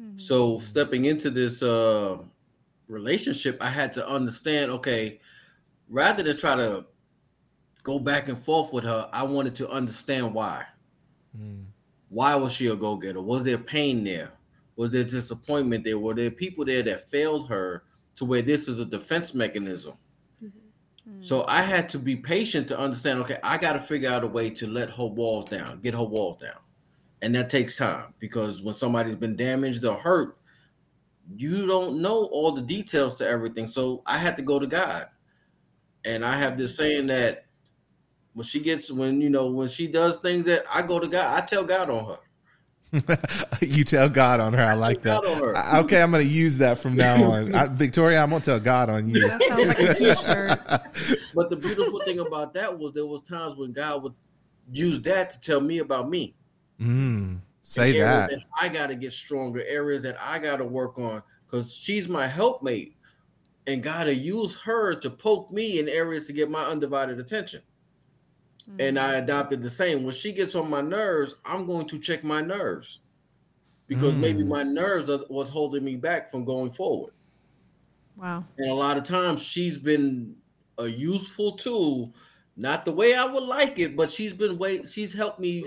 Mm-hmm. So stepping into this uh, relationship, I had to understand okay, rather than try to go back and forth with her, I wanted to understand why. Mm. Why was she a go getter? Was there pain there? Was there disappointment there? Were there people there that failed her to where this is a defense mechanism? Mm-hmm. So I had to be patient to understand okay, I got to figure out a way to let her walls down, get her walls down. And that takes time because when somebody's been damaged or hurt, you don't know all the details to everything. So I had to go to God. And I have this saying that when she gets when you know when she does things that I go to God, I tell God on her. you tell God on her. I, I like that. Okay, I'm going to use that from now on. I, Victoria, I'm going to tell God on you. That sounds like a t-shirt. but the beautiful thing about that was there was times when God would use that to tell me about me. Mm. Say that. that. I got to get stronger, areas that I got to work on because she's my helpmate. And got to use her to poke me in areas to get my undivided attention. Mm-hmm. And I mm. adopted the same. When she gets on my nerves, I'm going to check my nerves because mm. maybe my nerves are, was holding me back from going forward. Wow. And a lot of times she's been a useful tool, not the way I would like it, but she's been way she's helped me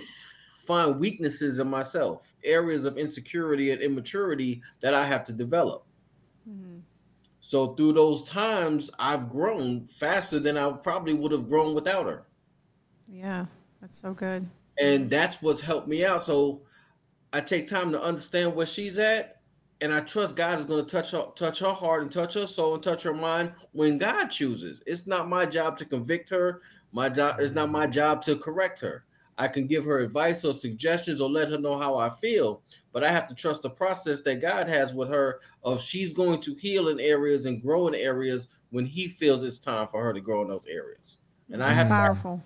find weaknesses in myself, areas of insecurity and immaturity that I have to develop. Mm-hmm. So through those times, I've grown faster than I probably would have grown without her. Yeah, that's so good. And that's what's helped me out. So I take time to understand where she's at, and I trust God is going to touch her, touch her heart and touch her soul and touch her mind when God chooses. It's not my job to convict her. My job is not my job to correct her. I can give her advice or suggestions or let her know how I feel, but I have to trust the process that God has with her of she's going to heal in areas and grow in areas when he feels it's time for her to grow in those areas. And I have powerful.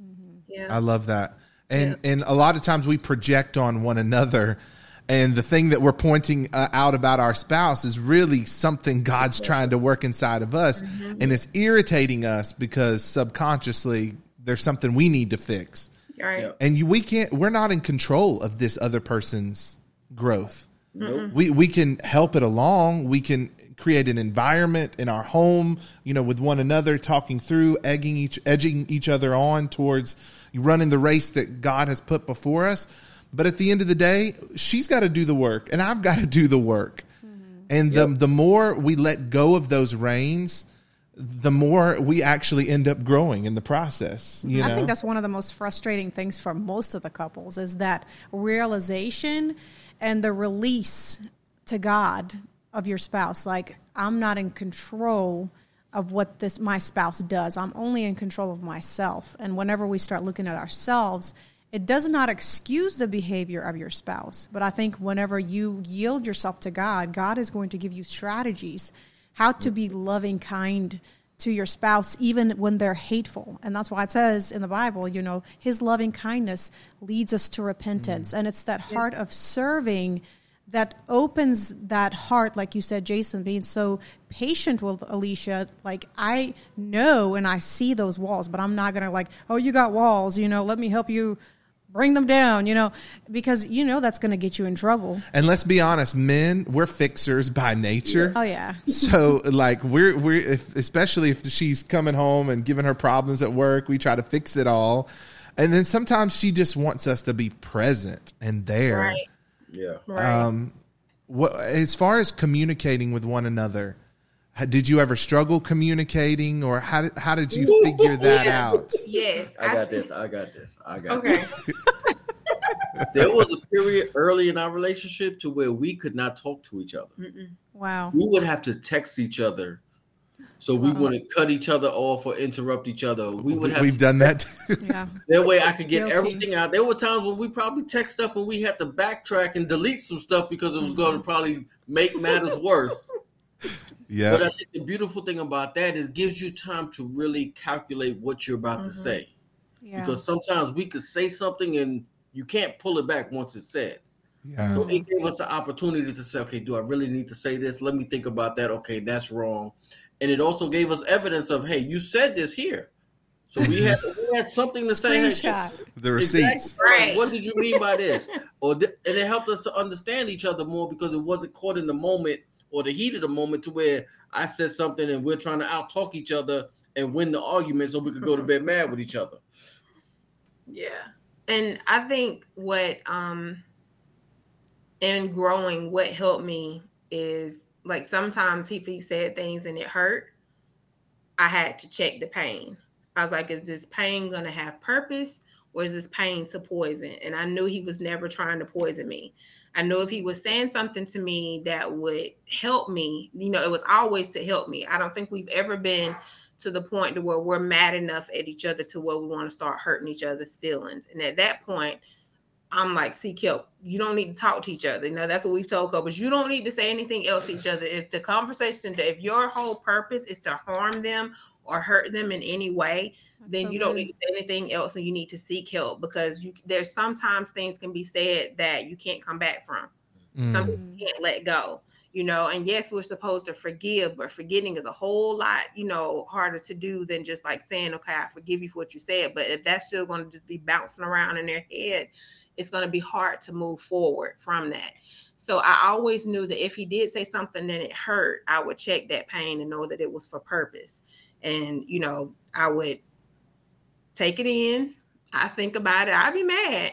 Mm-hmm. Yeah. I love that. And yeah. and a lot of times we project on one another and the thing that we're pointing uh, out about our spouse is really something God's trying to work inside of us mm-hmm. and it's irritating us because subconsciously there's something we need to fix. Right. And you, we can't we're not in control of this other person's growth. Nope. We we can help it along. We can create an environment in our home, you know, with one another, talking through, egging each edging each other on towards running the race that God has put before us. But at the end of the day, she's got to do the work and I've got to do the work. Mm-hmm. And the yep. the more we let go of those reins, the more we actually end up growing in the process. You know? I think that's one of the most frustrating things for most of the couples is that realization and the release to God of your spouse. Like, I'm not in control of what this my spouse does. I'm only in control of myself. And whenever we start looking at ourselves, it does not excuse the behavior of your spouse. But I think whenever you yield yourself to God, God is going to give you strategies how to be loving, kind to your spouse, even when they're hateful. And that's why it says in the Bible, you know, his loving kindness leads us to repentance. Mm. And it's that heart of serving that opens that heart, like you said, Jason, being so patient with Alisha. Like, I know and I see those walls, but I'm not going to, like, oh, you got walls, you know, let me help you bring them down, you know, because you know that's going to get you in trouble. And let's be honest, men, we're fixers by nature. Oh yeah. so like we're we're if, especially if she's coming home and giving her problems at work, we try to fix it all. And then sometimes she just wants us to be present and there. Right. Yeah. Right. Um what as far as communicating with one another, did you ever struggle communicating or how did, how did you figure that yeah. out yes i got this i got this i got okay. this there was a period early in our relationship to where we could not talk to each other Mm-mm. wow we would have to text each other so we uh-huh. wouldn't cut each other off or interrupt each other. We would have. We've to, done that. Yeah. That way, I could get Guilty. everything out. There were times when we probably text stuff and we had to backtrack and delete some stuff because it was mm-hmm. going to probably make matters worse. Yeah. But I think the beautiful thing about that is gives you time to really calculate what you're about mm-hmm. to say. Yeah. Because sometimes we could say something and you can't pull it back once it's said. Yeah. So it gave us the opportunity to say, okay, do I really need to say this? Let me think about that. Okay, that's wrong. And it also gave us evidence of, hey, you said this here. So we had we had something to say. Hey, the receipts. Exactly. Right. What did you mean by this? or th- and it helped us to understand each other more because it wasn't caught in the moment or the heat of the moment to where I said something and we're trying to out talk each other and win the argument so we could go to bed mad with each other. Yeah. And I think what um in growing what helped me is like sometimes if he said things and it hurt, I had to check the pain. I was like, is this pain gonna have purpose or is this pain to poison? And I knew he was never trying to poison me. I know if he was saying something to me that would help me, you know, it was always to help me. I don't think we've ever been to the point to where we're mad enough at each other to where we want to start hurting each other's feelings. And at that point, I'm like, seek help. You don't need to talk to each other. You know, that's what we've told couples. You don't need to say anything else to each other. If the conversation, if your whole purpose is to harm them or hurt them in any way, then you don't need to say anything else and you need to seek help because you there's sometimes things can be said that you can't come back from. Mm. Some you can't let go, you know. And yes, we're supposed to forgive, but forgetting is a whole lot, you know, harder to do than just like saying, okay, I forgive you for what you said. But if that's still going to just be bouncing around in their head, it's going to be hard to move forward from that. So I always knew that if he did say something and it hurt, I would check that pain and know that it was for purpose. And, you know, I would take it in. I think about it. I'd be mad,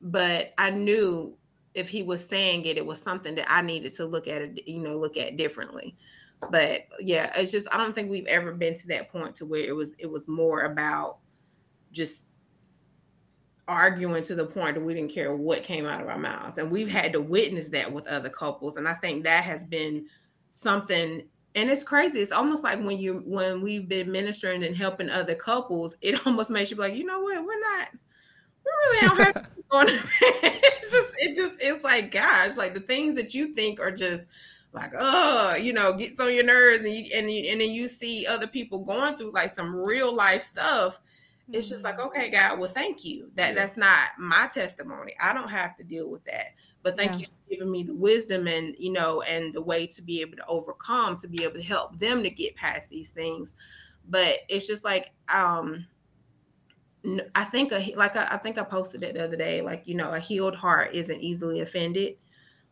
but I knew if he was saying it, it was something that I needed to look at it, you know, look at differently. But yeah, it's just I don't think we've ever been to that point to where it was it was more about just arguing to the point that we didn't care what came out of our mouths. And we've had to witness that with other couples. And I think that has been something and it's crazy. It's almost like when you when we've been ministering and helping other couples, it almost makes you like, you know what, we're not we really don't have on it's just it just it's like gosh like the things that you think are just like oh you know gets on your nerves and you and, you, and then you see other people going through like some real life stuff it's just like mm-hmm. okay god well thank you that that's not my testimony i don't have to deal with that but thank yeah. you for giving me the wisdom and you know and the way to be able to overcome to be able to help them to get past these things but it's just like um I think a, like I, I think I posted it the other day. Like you know, a healed heart isn't easily offended,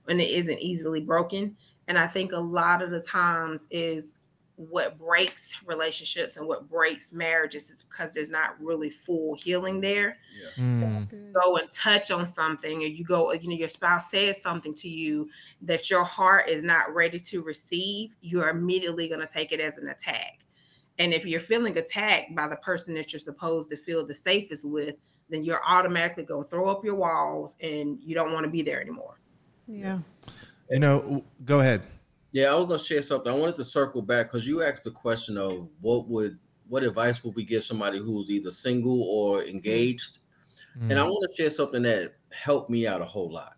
and it isn't easily broken. And I think a lot of the times is what breaks relationships and what breaks marriages is because there's not really full healing there. Yeah. Mm. Go and touch on something, or you go, you know, your spouse says something to you that your heart is not ready to receive. You're immediately going to take it as an attack. And if you're feeling attacked by the person that you're supposed to feel the safest with, then you're automatically going to throw up your walls and you don't want to be there anymore. Yeah. You know, go ahead. Yeah, I was going to share something. I wanted to circle back because you asked the question of what would what advice would we give somebody who's either single or engaged? Mm. And I want to share something that helped me out a whole lot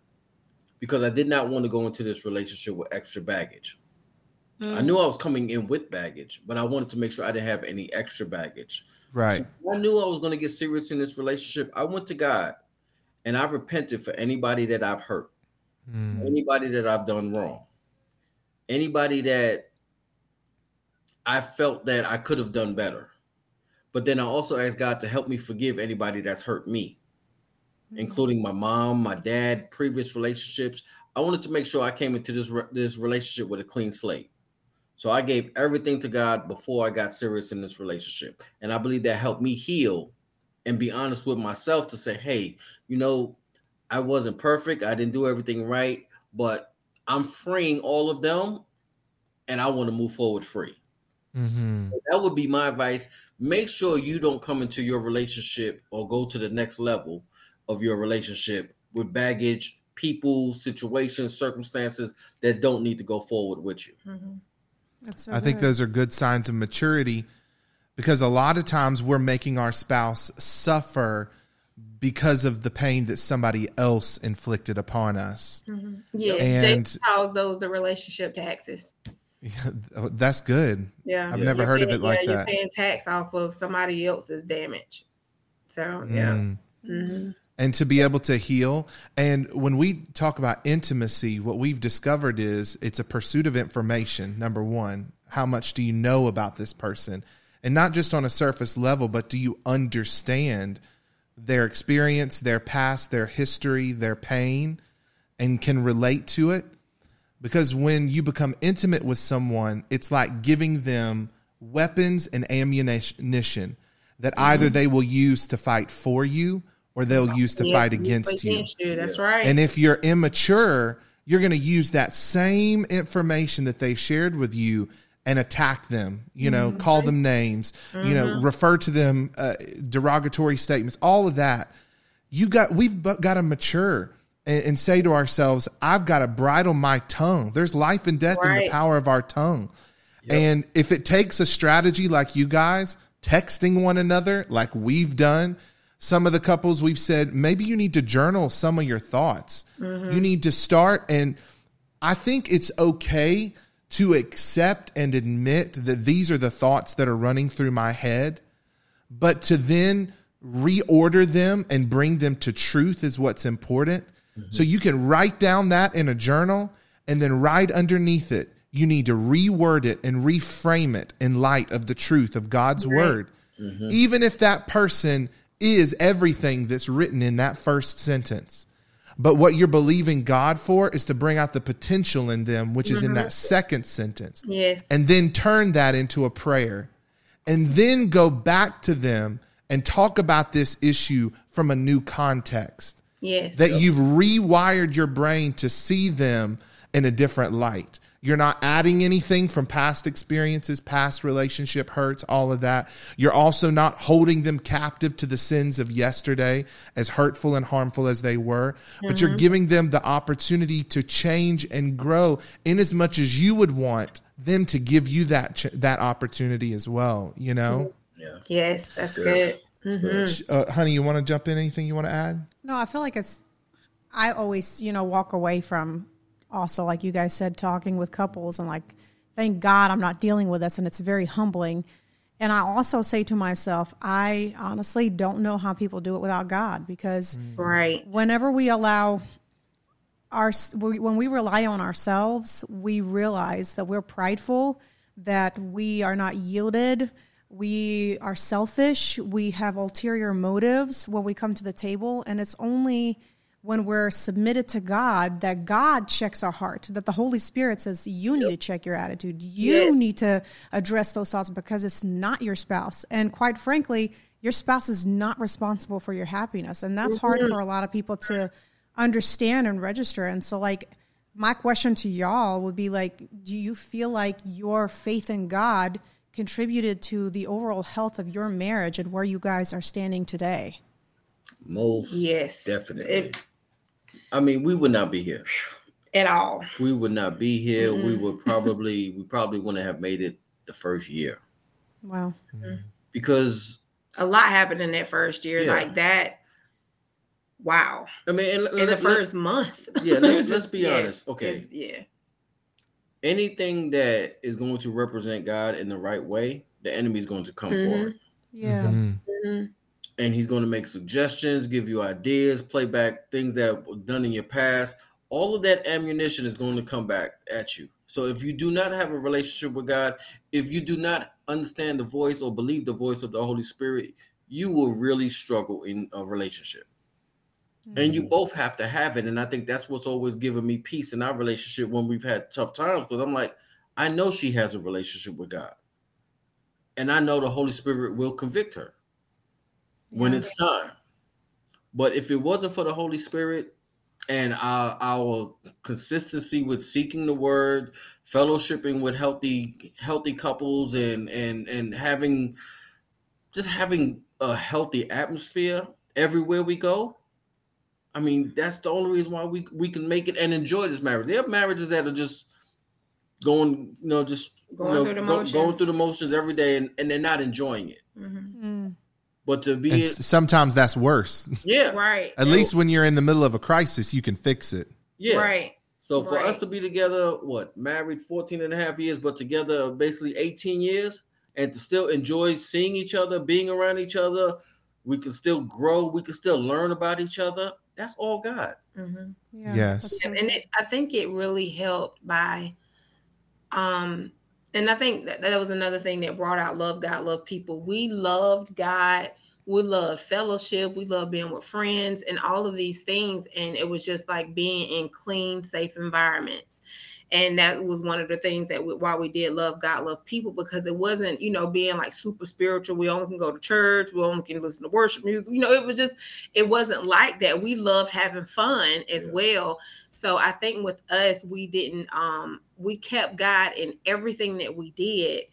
because I did not want to go into this relationship with extra baggage. Mm. I knew I was coming in with baggage, but I wanted to make sure I didn't have any extra baggage. Right. So I knew I was going to get serious in this relationship. I went to God and I repented for anybody that I've hurt, mm. anybody that I've done wrong, anybody that I felt that I could have done better. But then I also asked God to help me forgive anybody that's hurt me, mm. including my mom, my dad, previous relationships. I wanted to make sure I came into this re- this relationship with a clean slate. So I gave everything to God before I got serious in this relationship. And I believe that helped me heal and be honest with myself to say, hey, you know, I wasn't perfect. I didn't do everything right, but I'm freeing all of them and I want to move forward free. Mm-hmm. that would be my advice. Make sure you don't come into your relationship or go to the next level of your relationship with baggage, people, situations, circumstances that don't need to go forward with you. Mm-hmm. So I think those are good signs of maturity because a lot of times we're making our spouse suffer because of the pain that somebody else inflicted upon us. Mm-hmm. Yes, and, Jake calls those the relationship taxes. Yeah, that's good. Yeah, I've never heard paying, of it like yeah, that. You're paying tax off of somebody else's damage. So yeah. Mm. Mm-hmm and to be able to heal. And when we talk about intimacy, what we've discovered is it's a pursuit of information. Number one, how much do you know about this person? And not just on a surface level, but do you understand their experience, their past, their history, their pain, and can relate to it? Because when you become intimate with someone, it's like giving them weapons and ammunition that mm-hmm. either they will use to fight for you or they'll use to yeah, fight against, you. you. That's right. And if you're immature, you're going to use that same information that they shared with you and attack them, you know, mm-hmm. call them names, mm-hmm. you know, mm-hmm. refer to them uh, derogatory statements, all of that. You got we've got to mature and, and, say to ourselves, I've got to bridle my tongue. There's life and death right. in the power of our tongue. Yep. And if it takes a strategy like you guys texting one another like we've done some of the couples we've said maybe you need to journal some of your thoughts. Mm-hmm. You need to start and I think it's okay to accept and admit that these are the thoughts that are running through my head, but to then reorder them and bring them to truth is what's important. Mm-hmm. So you can write down that in a journal and then right underneath it, you need to reword it and reframe it in light of the truth of God's right. word. Mm-hmm. Even if that person is everything that's written in that first sentence. But what you're believing God for is to bring out the potential in them, which is in mm-hmm. that second sentence. Yes. And then turn that into a prayer. And then go back to them and talk about this issue from a new context. Yes. That you've rewired your brain to see them in a different light. You're not adding anything from past experiences, past relationship hurts, all of that. You're also not holding them captive to the sins of yesterday, as hurtful and harmful as they were, mm-hmm. but you're mm-hmm. giving them the opportunity to change and grow in as much as you would want them to give you that ch- that opportunity as well, you know? Yeah. Yes, that's good. Mm-hmm. Uh, honey, you want to jump in? Anything you want to add? No, I feel like it's. I always, you know, walk away from also like you guys said, talking with couples and like, thank God I'm not dealing with this, and it's very humbling. And I also say to myself, I honestly don't know how people do it without God because mm. right whenever we allow our when we rely on ourselves, we realize that we're prideful, that we are not yielded, we are selfish, we have ulterior motives when we come to the table, and it's only when we're submitted to God that God checks our heart, that the Holy Spirit says, You need yep. to check your attitude. You yep. need to address those thoughts because it's not your spouse. And quite frankly, your spouse is not responsible for your happiness. And that's mm-hmm. hard for a lot of people to understand and register. And so, like, my question to y'all would be like, do you feel like your faith in God contributed to the overall health of your marriage and where you guys are standing today? Most yes, definitely. It, I mean, we would not be here at all. We would not be here. Mm-hmm. We would probably we probably wouldn't have made it the first year. Wow. Mm-hmm. Because a lot happened in that first year, yeah. like that wow. I mean, in, in the first month. Yeah, let's, let's be yes, honest. Okay. Yeah. Anything that is going to represent God in the right way, the enemy is going to come mm-hmm. forward. Yeah. And he's going to make suggestions, give you ideas, play back things that were done in your past. All of that ammunition is going to come back at you. So if you do not have a relationship with God, if you do not understand the voice or believe the voice of the Holy Spirit, you will really struggle in a relationship. Mm-hmm. And you mm-hmm. both have to have it. And I think that's what's always given me peace in our relationship when we've had tough times. Because I'm like, I know she has a relationship with God. And I know the Holy Spirit will convict her when it's time. But if it wasn't for the Holy Spirit and our, our consistency with seeking the word, fellowshipping with healthy, healthy couples and and and having just having a healthy atmosphere everywhere we go, I mean, that's the only reason why we we can make it and enjoy this marriage. There are marriages that are just going, you know, just going, you know, through, the go, going through the motions every day, and, and they're not enjoying it. Mm-hmm. But to be, sometimes that's worse. Yeah, right. At least when you're in the middle of a crisis, you can fix it. Yeah, right. So for right. us to be together, what married 14 and a half years, but together basically 18 years, and to still enjoy seeing each other, being around each other, we can still grow, we can still learn about each other that's all God. Mm-hmm. Yeah, yes, and it, I think it really helped by, um, and I think that, that was another thing that brought out love God, love people. We loved God. We love fellowship. We love being with friends and all of these things. And it was just like being in clean, safe environments and that was one of the things that we, why we did love God, love people because it wasn't you know being like super spiritual. We only can go to church. We only can listen to worship music. You know, it was just it wasn't like that. We loved having fun as yeah. well. So I think with us, we didn't um we kept God in everything that we did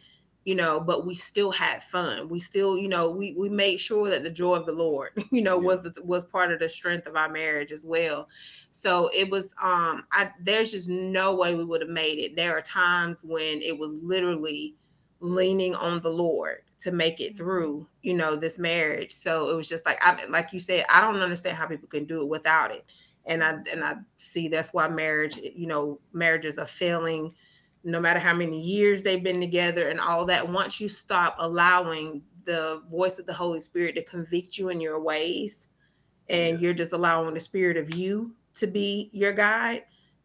you know, but we still had fun. We still, you know, we we made sure that the joy of the Lord, you know, yeah. was was part of the strength of our marriage as well. So it was um I there's just no way we would have made it. There are times when it was literally leaning on the Lord to make it mm-hmm. through, you know, this marriage. So it was just like I like you said, I don't understand how people can do it without it. And I and I see that's why marriage, you know, marriages are failing no matter how many years they've been together and all that, once you stop allowing the voice of the Holy Spirit to convict you in your ways and you're just allowing the spirit of you to be your guide,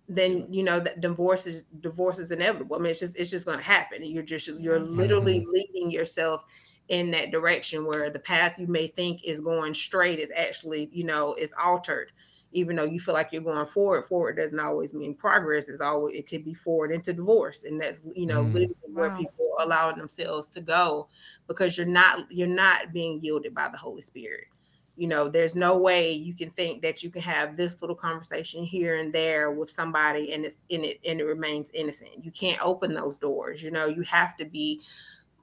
then you know that divorce is divorce is inevitable. I mean, it's just it's just gonna happen. You're just you're literally mm-hmm. leading yourself in that direction where the path you may think is going straight is actually, you know, is altered even though you feel like you're going forward, forward doesn't always mean progress. It's always it could be forward into divorce, and that's you know mm. literally wow. where people are allowing themselves to go because you're not you're not being yielded by the Holy Spirit. You know, there's no way you can think that you can have this little conversation here and there with somebody and it's in it and it remains innocent. You can't open those doors. You know, you have to be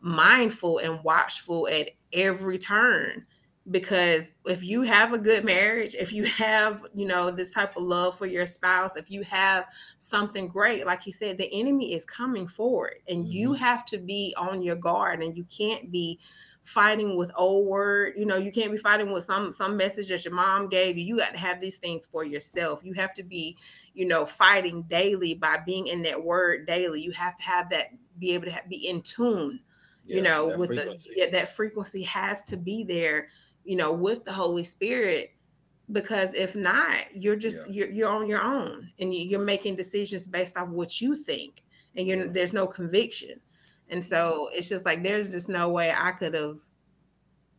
mindful and watchful at every turn because if you have a good marriage if you have you know this type of love for your spouse if you have something great like he said the enemy is coming forward and mm-hmm. you have to be on your guard and you can't be fighting with old word you know you can't be fighting with some some message that your mom gave you you got to have these things for yourself you have to be you know fighting daily by being in that word daily you have to have that be able to have, be in tune yeah, you know with frequency. the yeah, that frequency has to be there you know, with the Holy Spirit. Because if not, you're just yeah. you're, you're on your own and you're making decisions based off what you think, and you're there's no conviction. And so it's just like there's just no way I could have,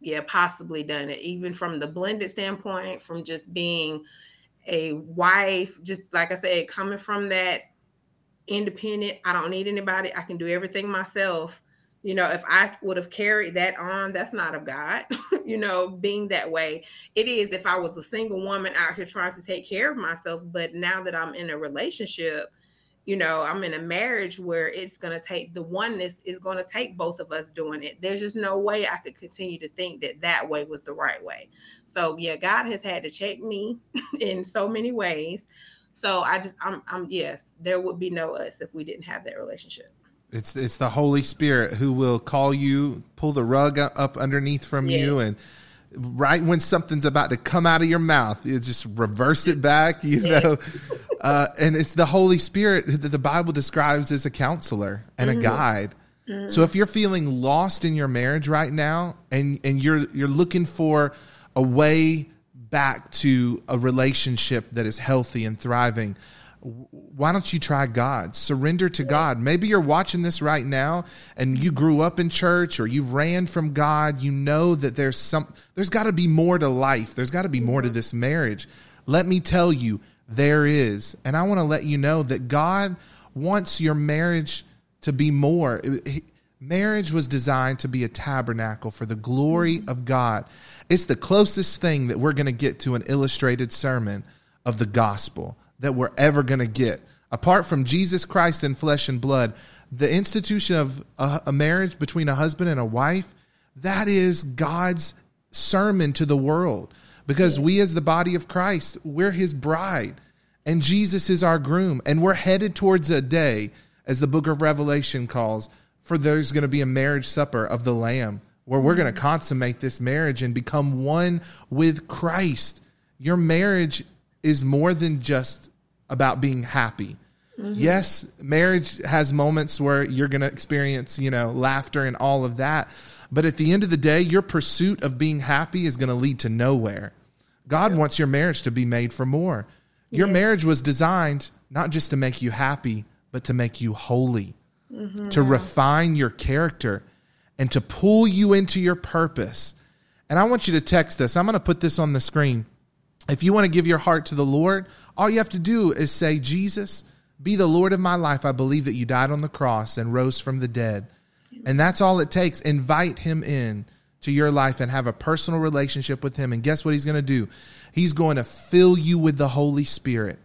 yeah, possibly done it, even from the blended standpoint, from just being a wife, just like I said, coming from that independent, I don't need anybody, I can do everything myself you know if i would have carried that on that's not of god you know being that way. It is if i was a single woman out here trying to take care of myself but now that i'm in a relationship you know i'm in a marriage where it's going to take the oneness is going to take both of us doing it. There's just no way i could continue to think that that way was the right way. So yeah god has had to check me in so many ways. So i just i'm i'm yes there would be no us if we didn't have that relationship it's it's the Holy Spirit who will call you, pull the rug up underneath from yeah. you, and right when something's about to come out of your mouth, you just reverse it back. You know, uh, and it's the Holy Spirit that the Bible describes as a counselor and mm-hmm. a guide. Mm-hmm. So if you're feeling lost in your marriage right now, and and you're you're looking for a way back to a relationship that is healthy and thriving why don't you try God? Surrender to God. Maybe you're watching this right now and you grew up in church or you ran from God. You know that there's some there's got to be more to life. There's got to be more to this marriage. Let me tell you, there is. And I want to let you know that God wants your marriage to be more. Marriage was designed to be a tabernacle for the glory mm-hmm. of God. It's the closest thing that we're going to get to an illustrated sermon of the gospel that we're ever going to get. Apart from Jesus Christ in flesh and blood, the institution of a, a, marriage between a husband and a wife, that is God's sermon to the world. Because we, as the body of Christ, we're his bride, and Jesus is our groom. And we're headed towards a day, as the book of Revelation calls, for there's going to be a marriage supper of the Lamb where we're going to consummate this marriage and become one with Christ. Your marriage is more than just about being happy. Mm-hmm. Yes, marriage has moments where you're going to experience, you know, laughter and all of that. But at the end of the day, your pursuit of being happy is going to lead to nowhere. God yeah. wants your marriage to be made for more. Your yeah. marriage was designed not just to make you happy, but to make you holy, mm-hmm. to refine your character, and to pull you into your purpose. And I want you to text us. I'm going to put this on the screen. If you want to give your heart to the Lord, all you have to do is say, Jesus, be the Lord of my life. I believe that you died on the cross and rose from the dead. And that's all it takes. Invite him in to your life and have a personal relationship with him. And guess what he's going to do? He's going to fill you with the Holy Spirit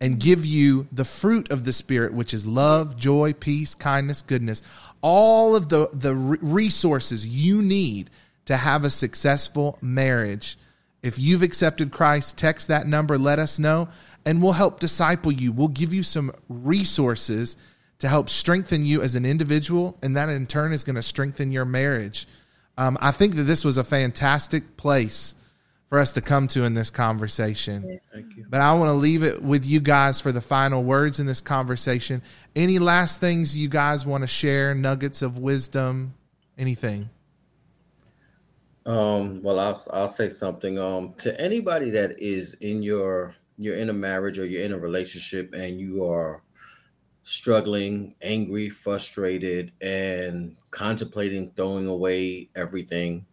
and give you the fruit of the Spirit, which is love, joy, peace, kindness, goodness, all of the, the resources you need to have a successful marriage if you've accepted Christ, text that number, let us know, and we'll help disciple you. We'll give you some resources to help strengthen you as an individual, and that in turn is going to strengthen your marriage. Um, I think that this was a fantastic place for us to come to in this conversation. Yes. Thank you. But I want to leave it with you guys for the final words in this conversation. Any last things you guys want to share, nuggets of wisdom, anything? Um, well, I'll I'll say something. Um, to anybody that is in your you're in a marriage or you're in a relationship and you are struggling, angry, frustrated, and contemplating throwing away everything,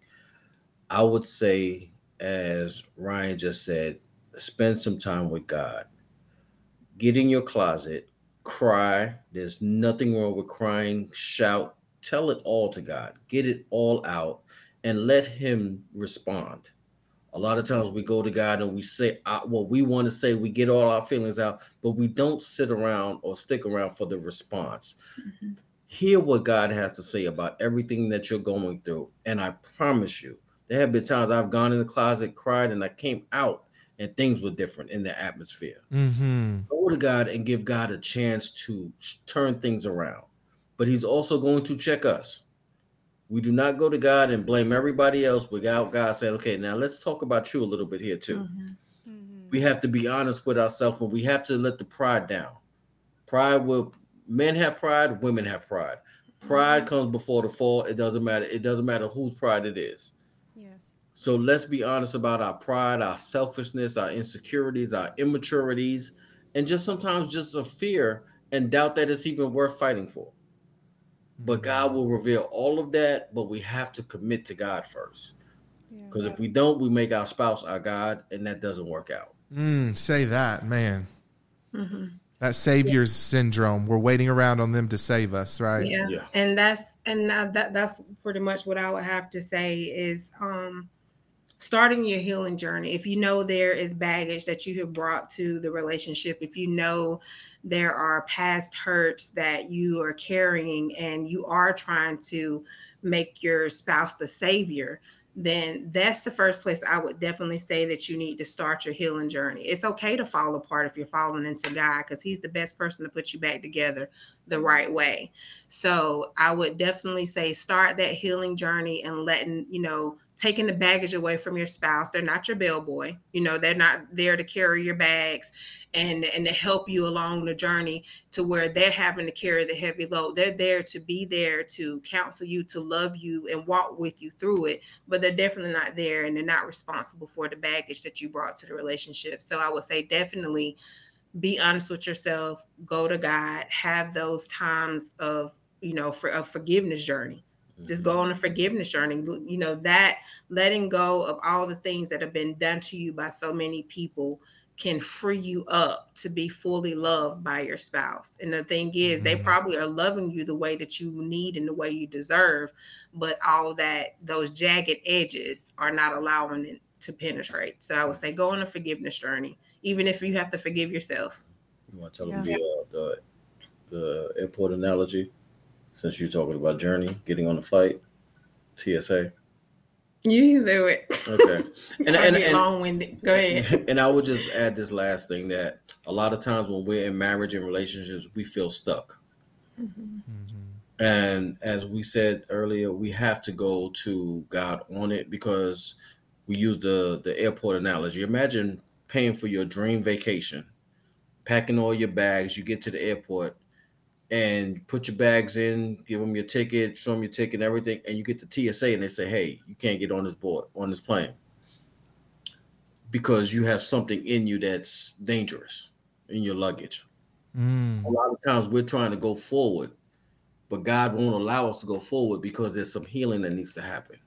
I would say, as Ryan just said, spend some time with God. Get in your closet, cry. There's nothing wrong with crying. Shout, tell it all to God. Get it all out and let him respond. A lot of times we go to God and we say uh, what we want to say, we get all our feelings out, but we don't sit around or stick around for the response. Mm-hmm. Hear what God has to say about everything that you're going through. And I promise you, There have been times I've gone in the closet, cried, and I came out and things were different in the atmosphere. Mm-hmm. Go to God and give God a chance to turn things around. But He's also going to check us. We do not go to God and blame everybody else without God saying, okay, now let's talk about you a little bit here too. Mm-hmm. Mm-hmm. We have to be honest with ourselves and we have to let the pride down. Pride will men have pride, women have pride. Pride mm-hmm. comes before the fall. It doesn't matter. It doesn't matter whose pride it is. Yes. So let's be honest about our pride, our selfishness, our insecurities, our immaturities, and just sometimes just a fear and doubt that it's even worth fighting for. But God will reveal all of that, but we have to commit to God first. Because yeah, if we don't, we make our spouse our God, and that doesn't work out. Mm, say that, man. Mm-hmm. That savior's yeah. syndrome. We're waiting around on them to save us, right? Yeah, yeah. and that's and that that's pretty much what I would have to say is um starting your healing journey, if you know there is baggage that you have brought to the relationship, if you know there are past hurts that you are carrying and you are trying to make your spouse the savior, then that's the first place I would definitely say that you need to start your healing journey. It's okay to fall apart if you're falling into God because He's the best person to put you back together the right way. So I would definitely say start that healing journey and letting, you know, taking the baggage away from your spouse. They're not your bellboy. You know, they're not there to carry your bags and and to help you along the journey to where they're having to carry the heavy load. They're there to be there to counsel you, to love you and walk with you through it, but they're definitely not there and they're not responsible for the baggage that you brought to the relationship. So I would say definitely be honest with yourself, go to God, have those times of, you know, for a forgiveness journey just go on a forgiveness journey. You know that letting go of all the things that have been done to you by so many people can free you up to be fully loved by your spouse. And the thing is mm-hmm. they probably are loving you the way that you need and the way you deserve but all that those jagged edges are not allowing it to penetrate. So i would say go on a forgiveness journey even if you have to forgive yourself. You want to tell yeah. them the, uh, the, the airport analogy since you're talking about journey, getting on the flight, TSA. You do it. Okay. And and, and long-winded. Go ahead. And I would just add this last thing that a lot of times when we're in marriage and relationships, we feel stuck. Mm-hmm. And as we said earlier, we have to go to God on it because we use the the airport analogy. Imagine paying for your dream vacation, packing all your bags, you get to the airport, and put your bags in, give them your ticket, show them your ticket, and everything, and you get the TSA and they say, "Hey, you can't get on this board on this plane because you have something in you that's dangerous in your luggage." Mm. A lot of times we're trying to go forward, but God won't allow us to go forward because there's some healing that needs to happen.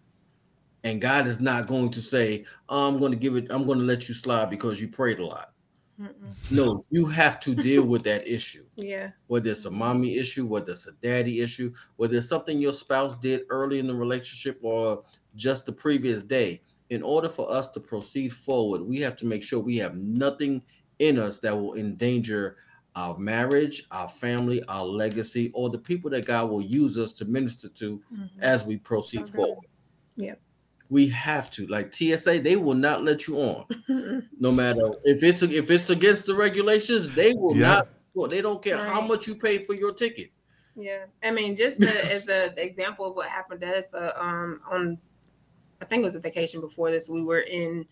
And God is not going to say, "I'm going to give it. I'm going to let you slide because you prayed a lot." Mm-mm. No, you have to deal with that issue. Yeah. Whether it's a mommy issue, whether it's a daddy issue, whether it's something your spouse did early in the relationship or just the previous day. In order for us to proceed forward, we have to make sure we have nothing in us that will endanger our marriage, our family, our legacy, or the people that God will use us to minister to mm-hmm. as we proceed okay. forward. Yep we have to like TSA they will not let you on no matter if it's if it's against the regulations they will yeah. not well, they don't care right. how much you pay for your ticket yeah I mean just to, as an example of what happened to us uh, um on I think it was a vacation before this we were in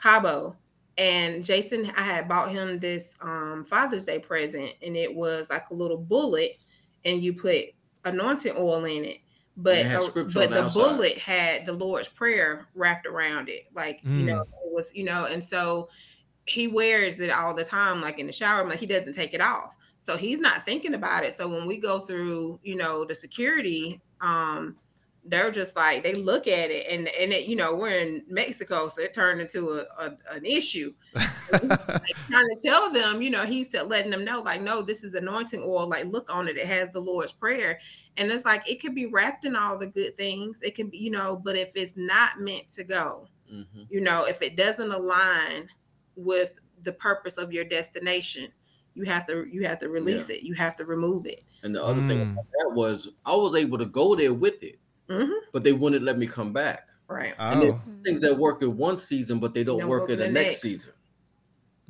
Cabo and Jason I had bought him this um Father's Day present and it was like a little bullet and you put anointing oil in it but but the, the bullet had the Lord's prayer wrapped around it, like mm. you know mm. it was you know, and so he wears it all the time, like in the shower, like he doesn't take it off, so he's not thinking about it. So when we go through, you know, the security, um, they're just like they look at it and and it you know we're in Mexico so it turned into a, a an issue trying to tell them you know he's still letting them know like no this is anointing oil like look on it it has the Lord's prayer and it's like it could be wrapped in all the good things it can be you know but if it's not meant to go mm-hmm. you know if it doesn't align with the purpose of your destination you have to you have to release yeah. it you have to remove it and the other mm. thing about that was I was able to go there with it mm-hmm. but they wouldn't let me come back. Right. Right. Oh. And there's things that work in one season, but they don't, don't work in the, the next. next. season.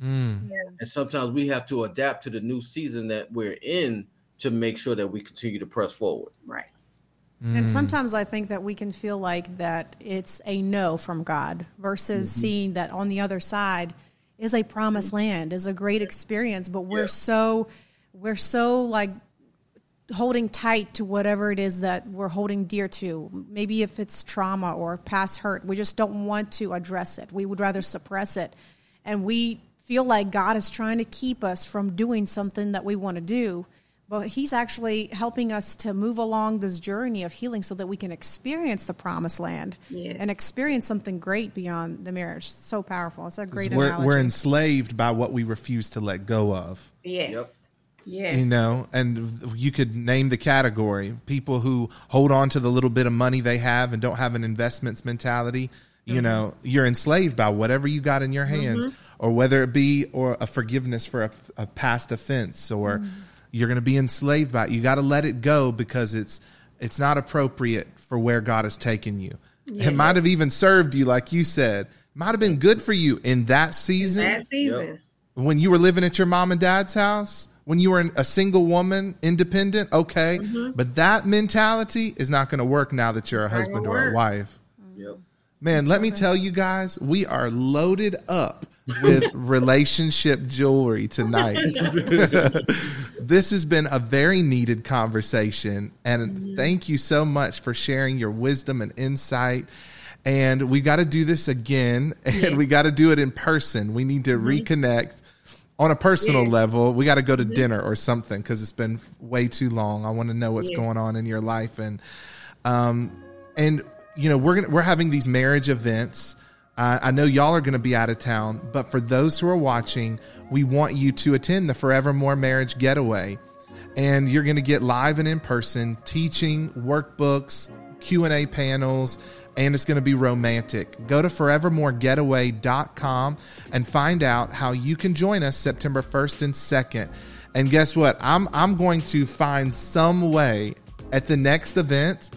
Mm. Yeah. And sometimes we have to adapt to the new season that we're in to make sure that we continue to press forward. Right. Mm. And sometimes I think that we can feel like that it's a no from God versus mm-hmm. seeing that on the other side is a promised land, is a great experience, but we're yeah. so we're so like holding tight to whatever it is that we're holding dear to. Maybe if it's trauma or past hurt, we just don't want to address it. We would rather suppress it. And we feel like God is trying to keep us from doing something that we want to do. But He's actually helping us to move along this journey of healing so that we can experience the promised land yes. and experience something great beyond the marriage. so powerful. It's a great we're, we're, enslaved by what we refuse to let go of. Yes. Yep. Yes. You know, and you could name the category people who hold on to the little bit of money they have and don't have an investments mentality. You mm-hmm. know, you're enslaved by whatever you got in your hands, mm-hmm. or whether it be or a forgiveness for a, a past offense, or mm-hmm. you're going to be enslaved by it. You got to let it go because it's it's not appropriate for where God has taken you. Yes. It might have even served you, like you said. Might have been good for you in that season. In that season. When you were living at your mom and dad's house when you were a single woman, independent, okay. Mm-hmm. But that mentality is not going to work now that you're a husband or a wife. Yep. Man, That's let me tell you guys, we are loaded up with relationship jewelry tonight. this has been a very needed conversation. And mm-hmm. thank you so much for sharing your wisdom and insight. And we got to do this again, and yeah. we got to do it in person. We need to mm-hmm. reconnect on a personal yeah. level, we got to go to mm-hmm. dinner or something because it's been way too long. I want to know what's yeah. going on in your life, and um, and you know we're gonna we're having these marriage events. Uh, I know y'all are going to be out of town, but for those who are watching, we want you to attend the Forevermore Marriage Getaway, and you're going to get live and in person teaching, workbooks, Q and A panels, and it's going to be romantic. Go to forevermoregetaway.com and find out how you can join us September 1st and 2nd. And guess what? I'm I'm going to find some way at the next event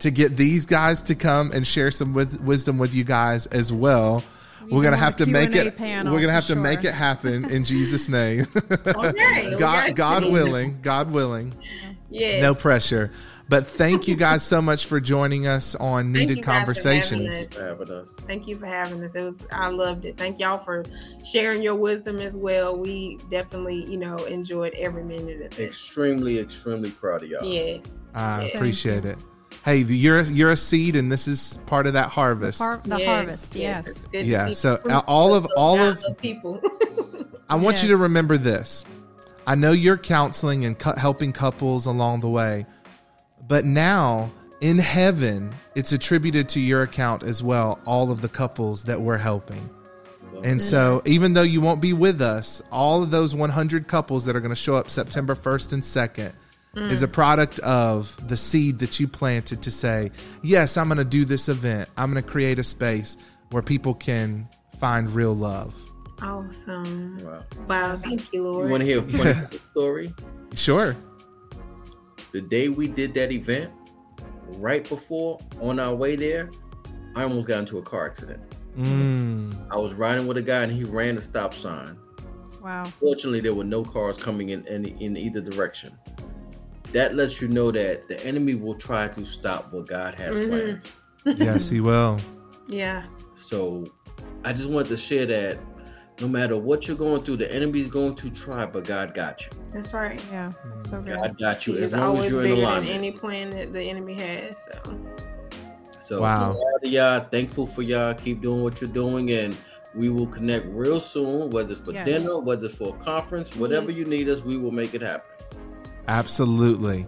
to get these guys to come and share some with, wisdom with you guys as well. we're gonna have to make it. We're gonna have to make it happen in Jesus' name. okay, God, God willing, God willing. Yeah. No pressure. But thank you guys so much for joining us on Needed Conversations. Thank you for having us. It was I loved it. Thank y'all for sharing your wisdom as well. We definitely, you know, enjoyed every minute of it. Extremely, extremely proud of y'all. Yes. I yes. appreciate it. Hey, you're you're a seed, and this is part of that harvest. The, har- the yes, harvest, yes. yes. Yeah. So uh, all of all of people. I want yes. you to remember this. I know you're counseling and cu- helping couples along the way, but now in heaven, it's attributed to your account as well, all of the couples that we're helping. And so, even though you won't be with us, all of those 100 couples that are going to show up September 1st and 2nd mm. is a product of the seed that you planted to say, Yes, I'm going to do this event. I'm going to create a space where people can find real love. Awesome. Wow. Wow. Thank you, Lord. You want to hear a funny story? Sure the day we did that event, right before on our way there, I almost got into a car accident. Mm. I was riding with a guy and he ran a stop sign. Wow. Fortunately, there were no cars coming in any in either direction. That lets you know that the enemy will try to stop what God has mm-hmm. planned. yes, he will. Yeah. So I just wanted to share that no matter what you're going through, the enemy's going to try, but God got you. That's right. Yeah, that's so good. God got you He's as long as you're in alignment. any plan that the enemy has. So, so wow. y'all, thankful for y'all. Keep doing what you're doing, and we will connect real soon. Whether it's for yes. dinner, whether it's for a conference, whatever yes. you need us, we will make it happen. Absolutely.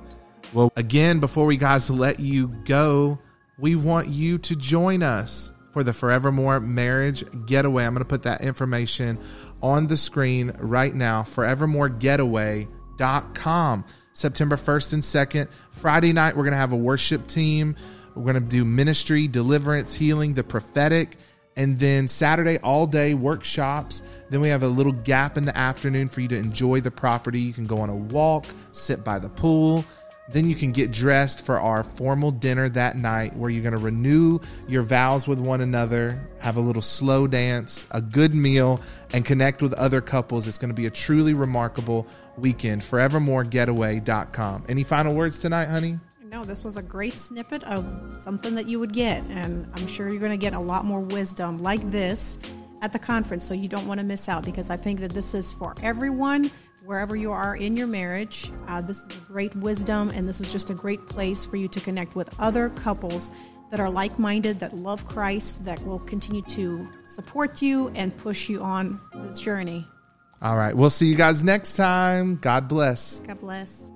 Well, again, before we guys let you go, we want you to join us for the Forevermore Marriage Getaway. I'm going to put that information on the screen right now. ForevermoreGetaway.com. September 1st and 2nd. Friday night, we're going to have a worship team. We're going to do ministry, deliverance, healing, the prophetic. And then Saturday, all day workshops. Then we have a little gap in the afternoon for you to enjoy the property. You can go on a walk, sit by the pool, Then you can get dressed for our formal dinner that night where you're going to renew your vows with one another, have a little slow dance, a good meal, and connect with other couples. It's going to be a truly remarkable weekend. ForevermoreGetaway.com. Any final words tonight, honey? No, this was a great snippet of something that you would get. And I'm sure you're going to get a lot more wisdom like this at the conference. So you don't want to miss out because I think that this is for everyone wherever you are in your marriage. Uh, this is a great wisdom, and this is just a great place for you to connect with other couples that are like minded, that love Christ, that will continue to support you and push you on this journey. All right. We'll see you guys next time. God bless. God bless.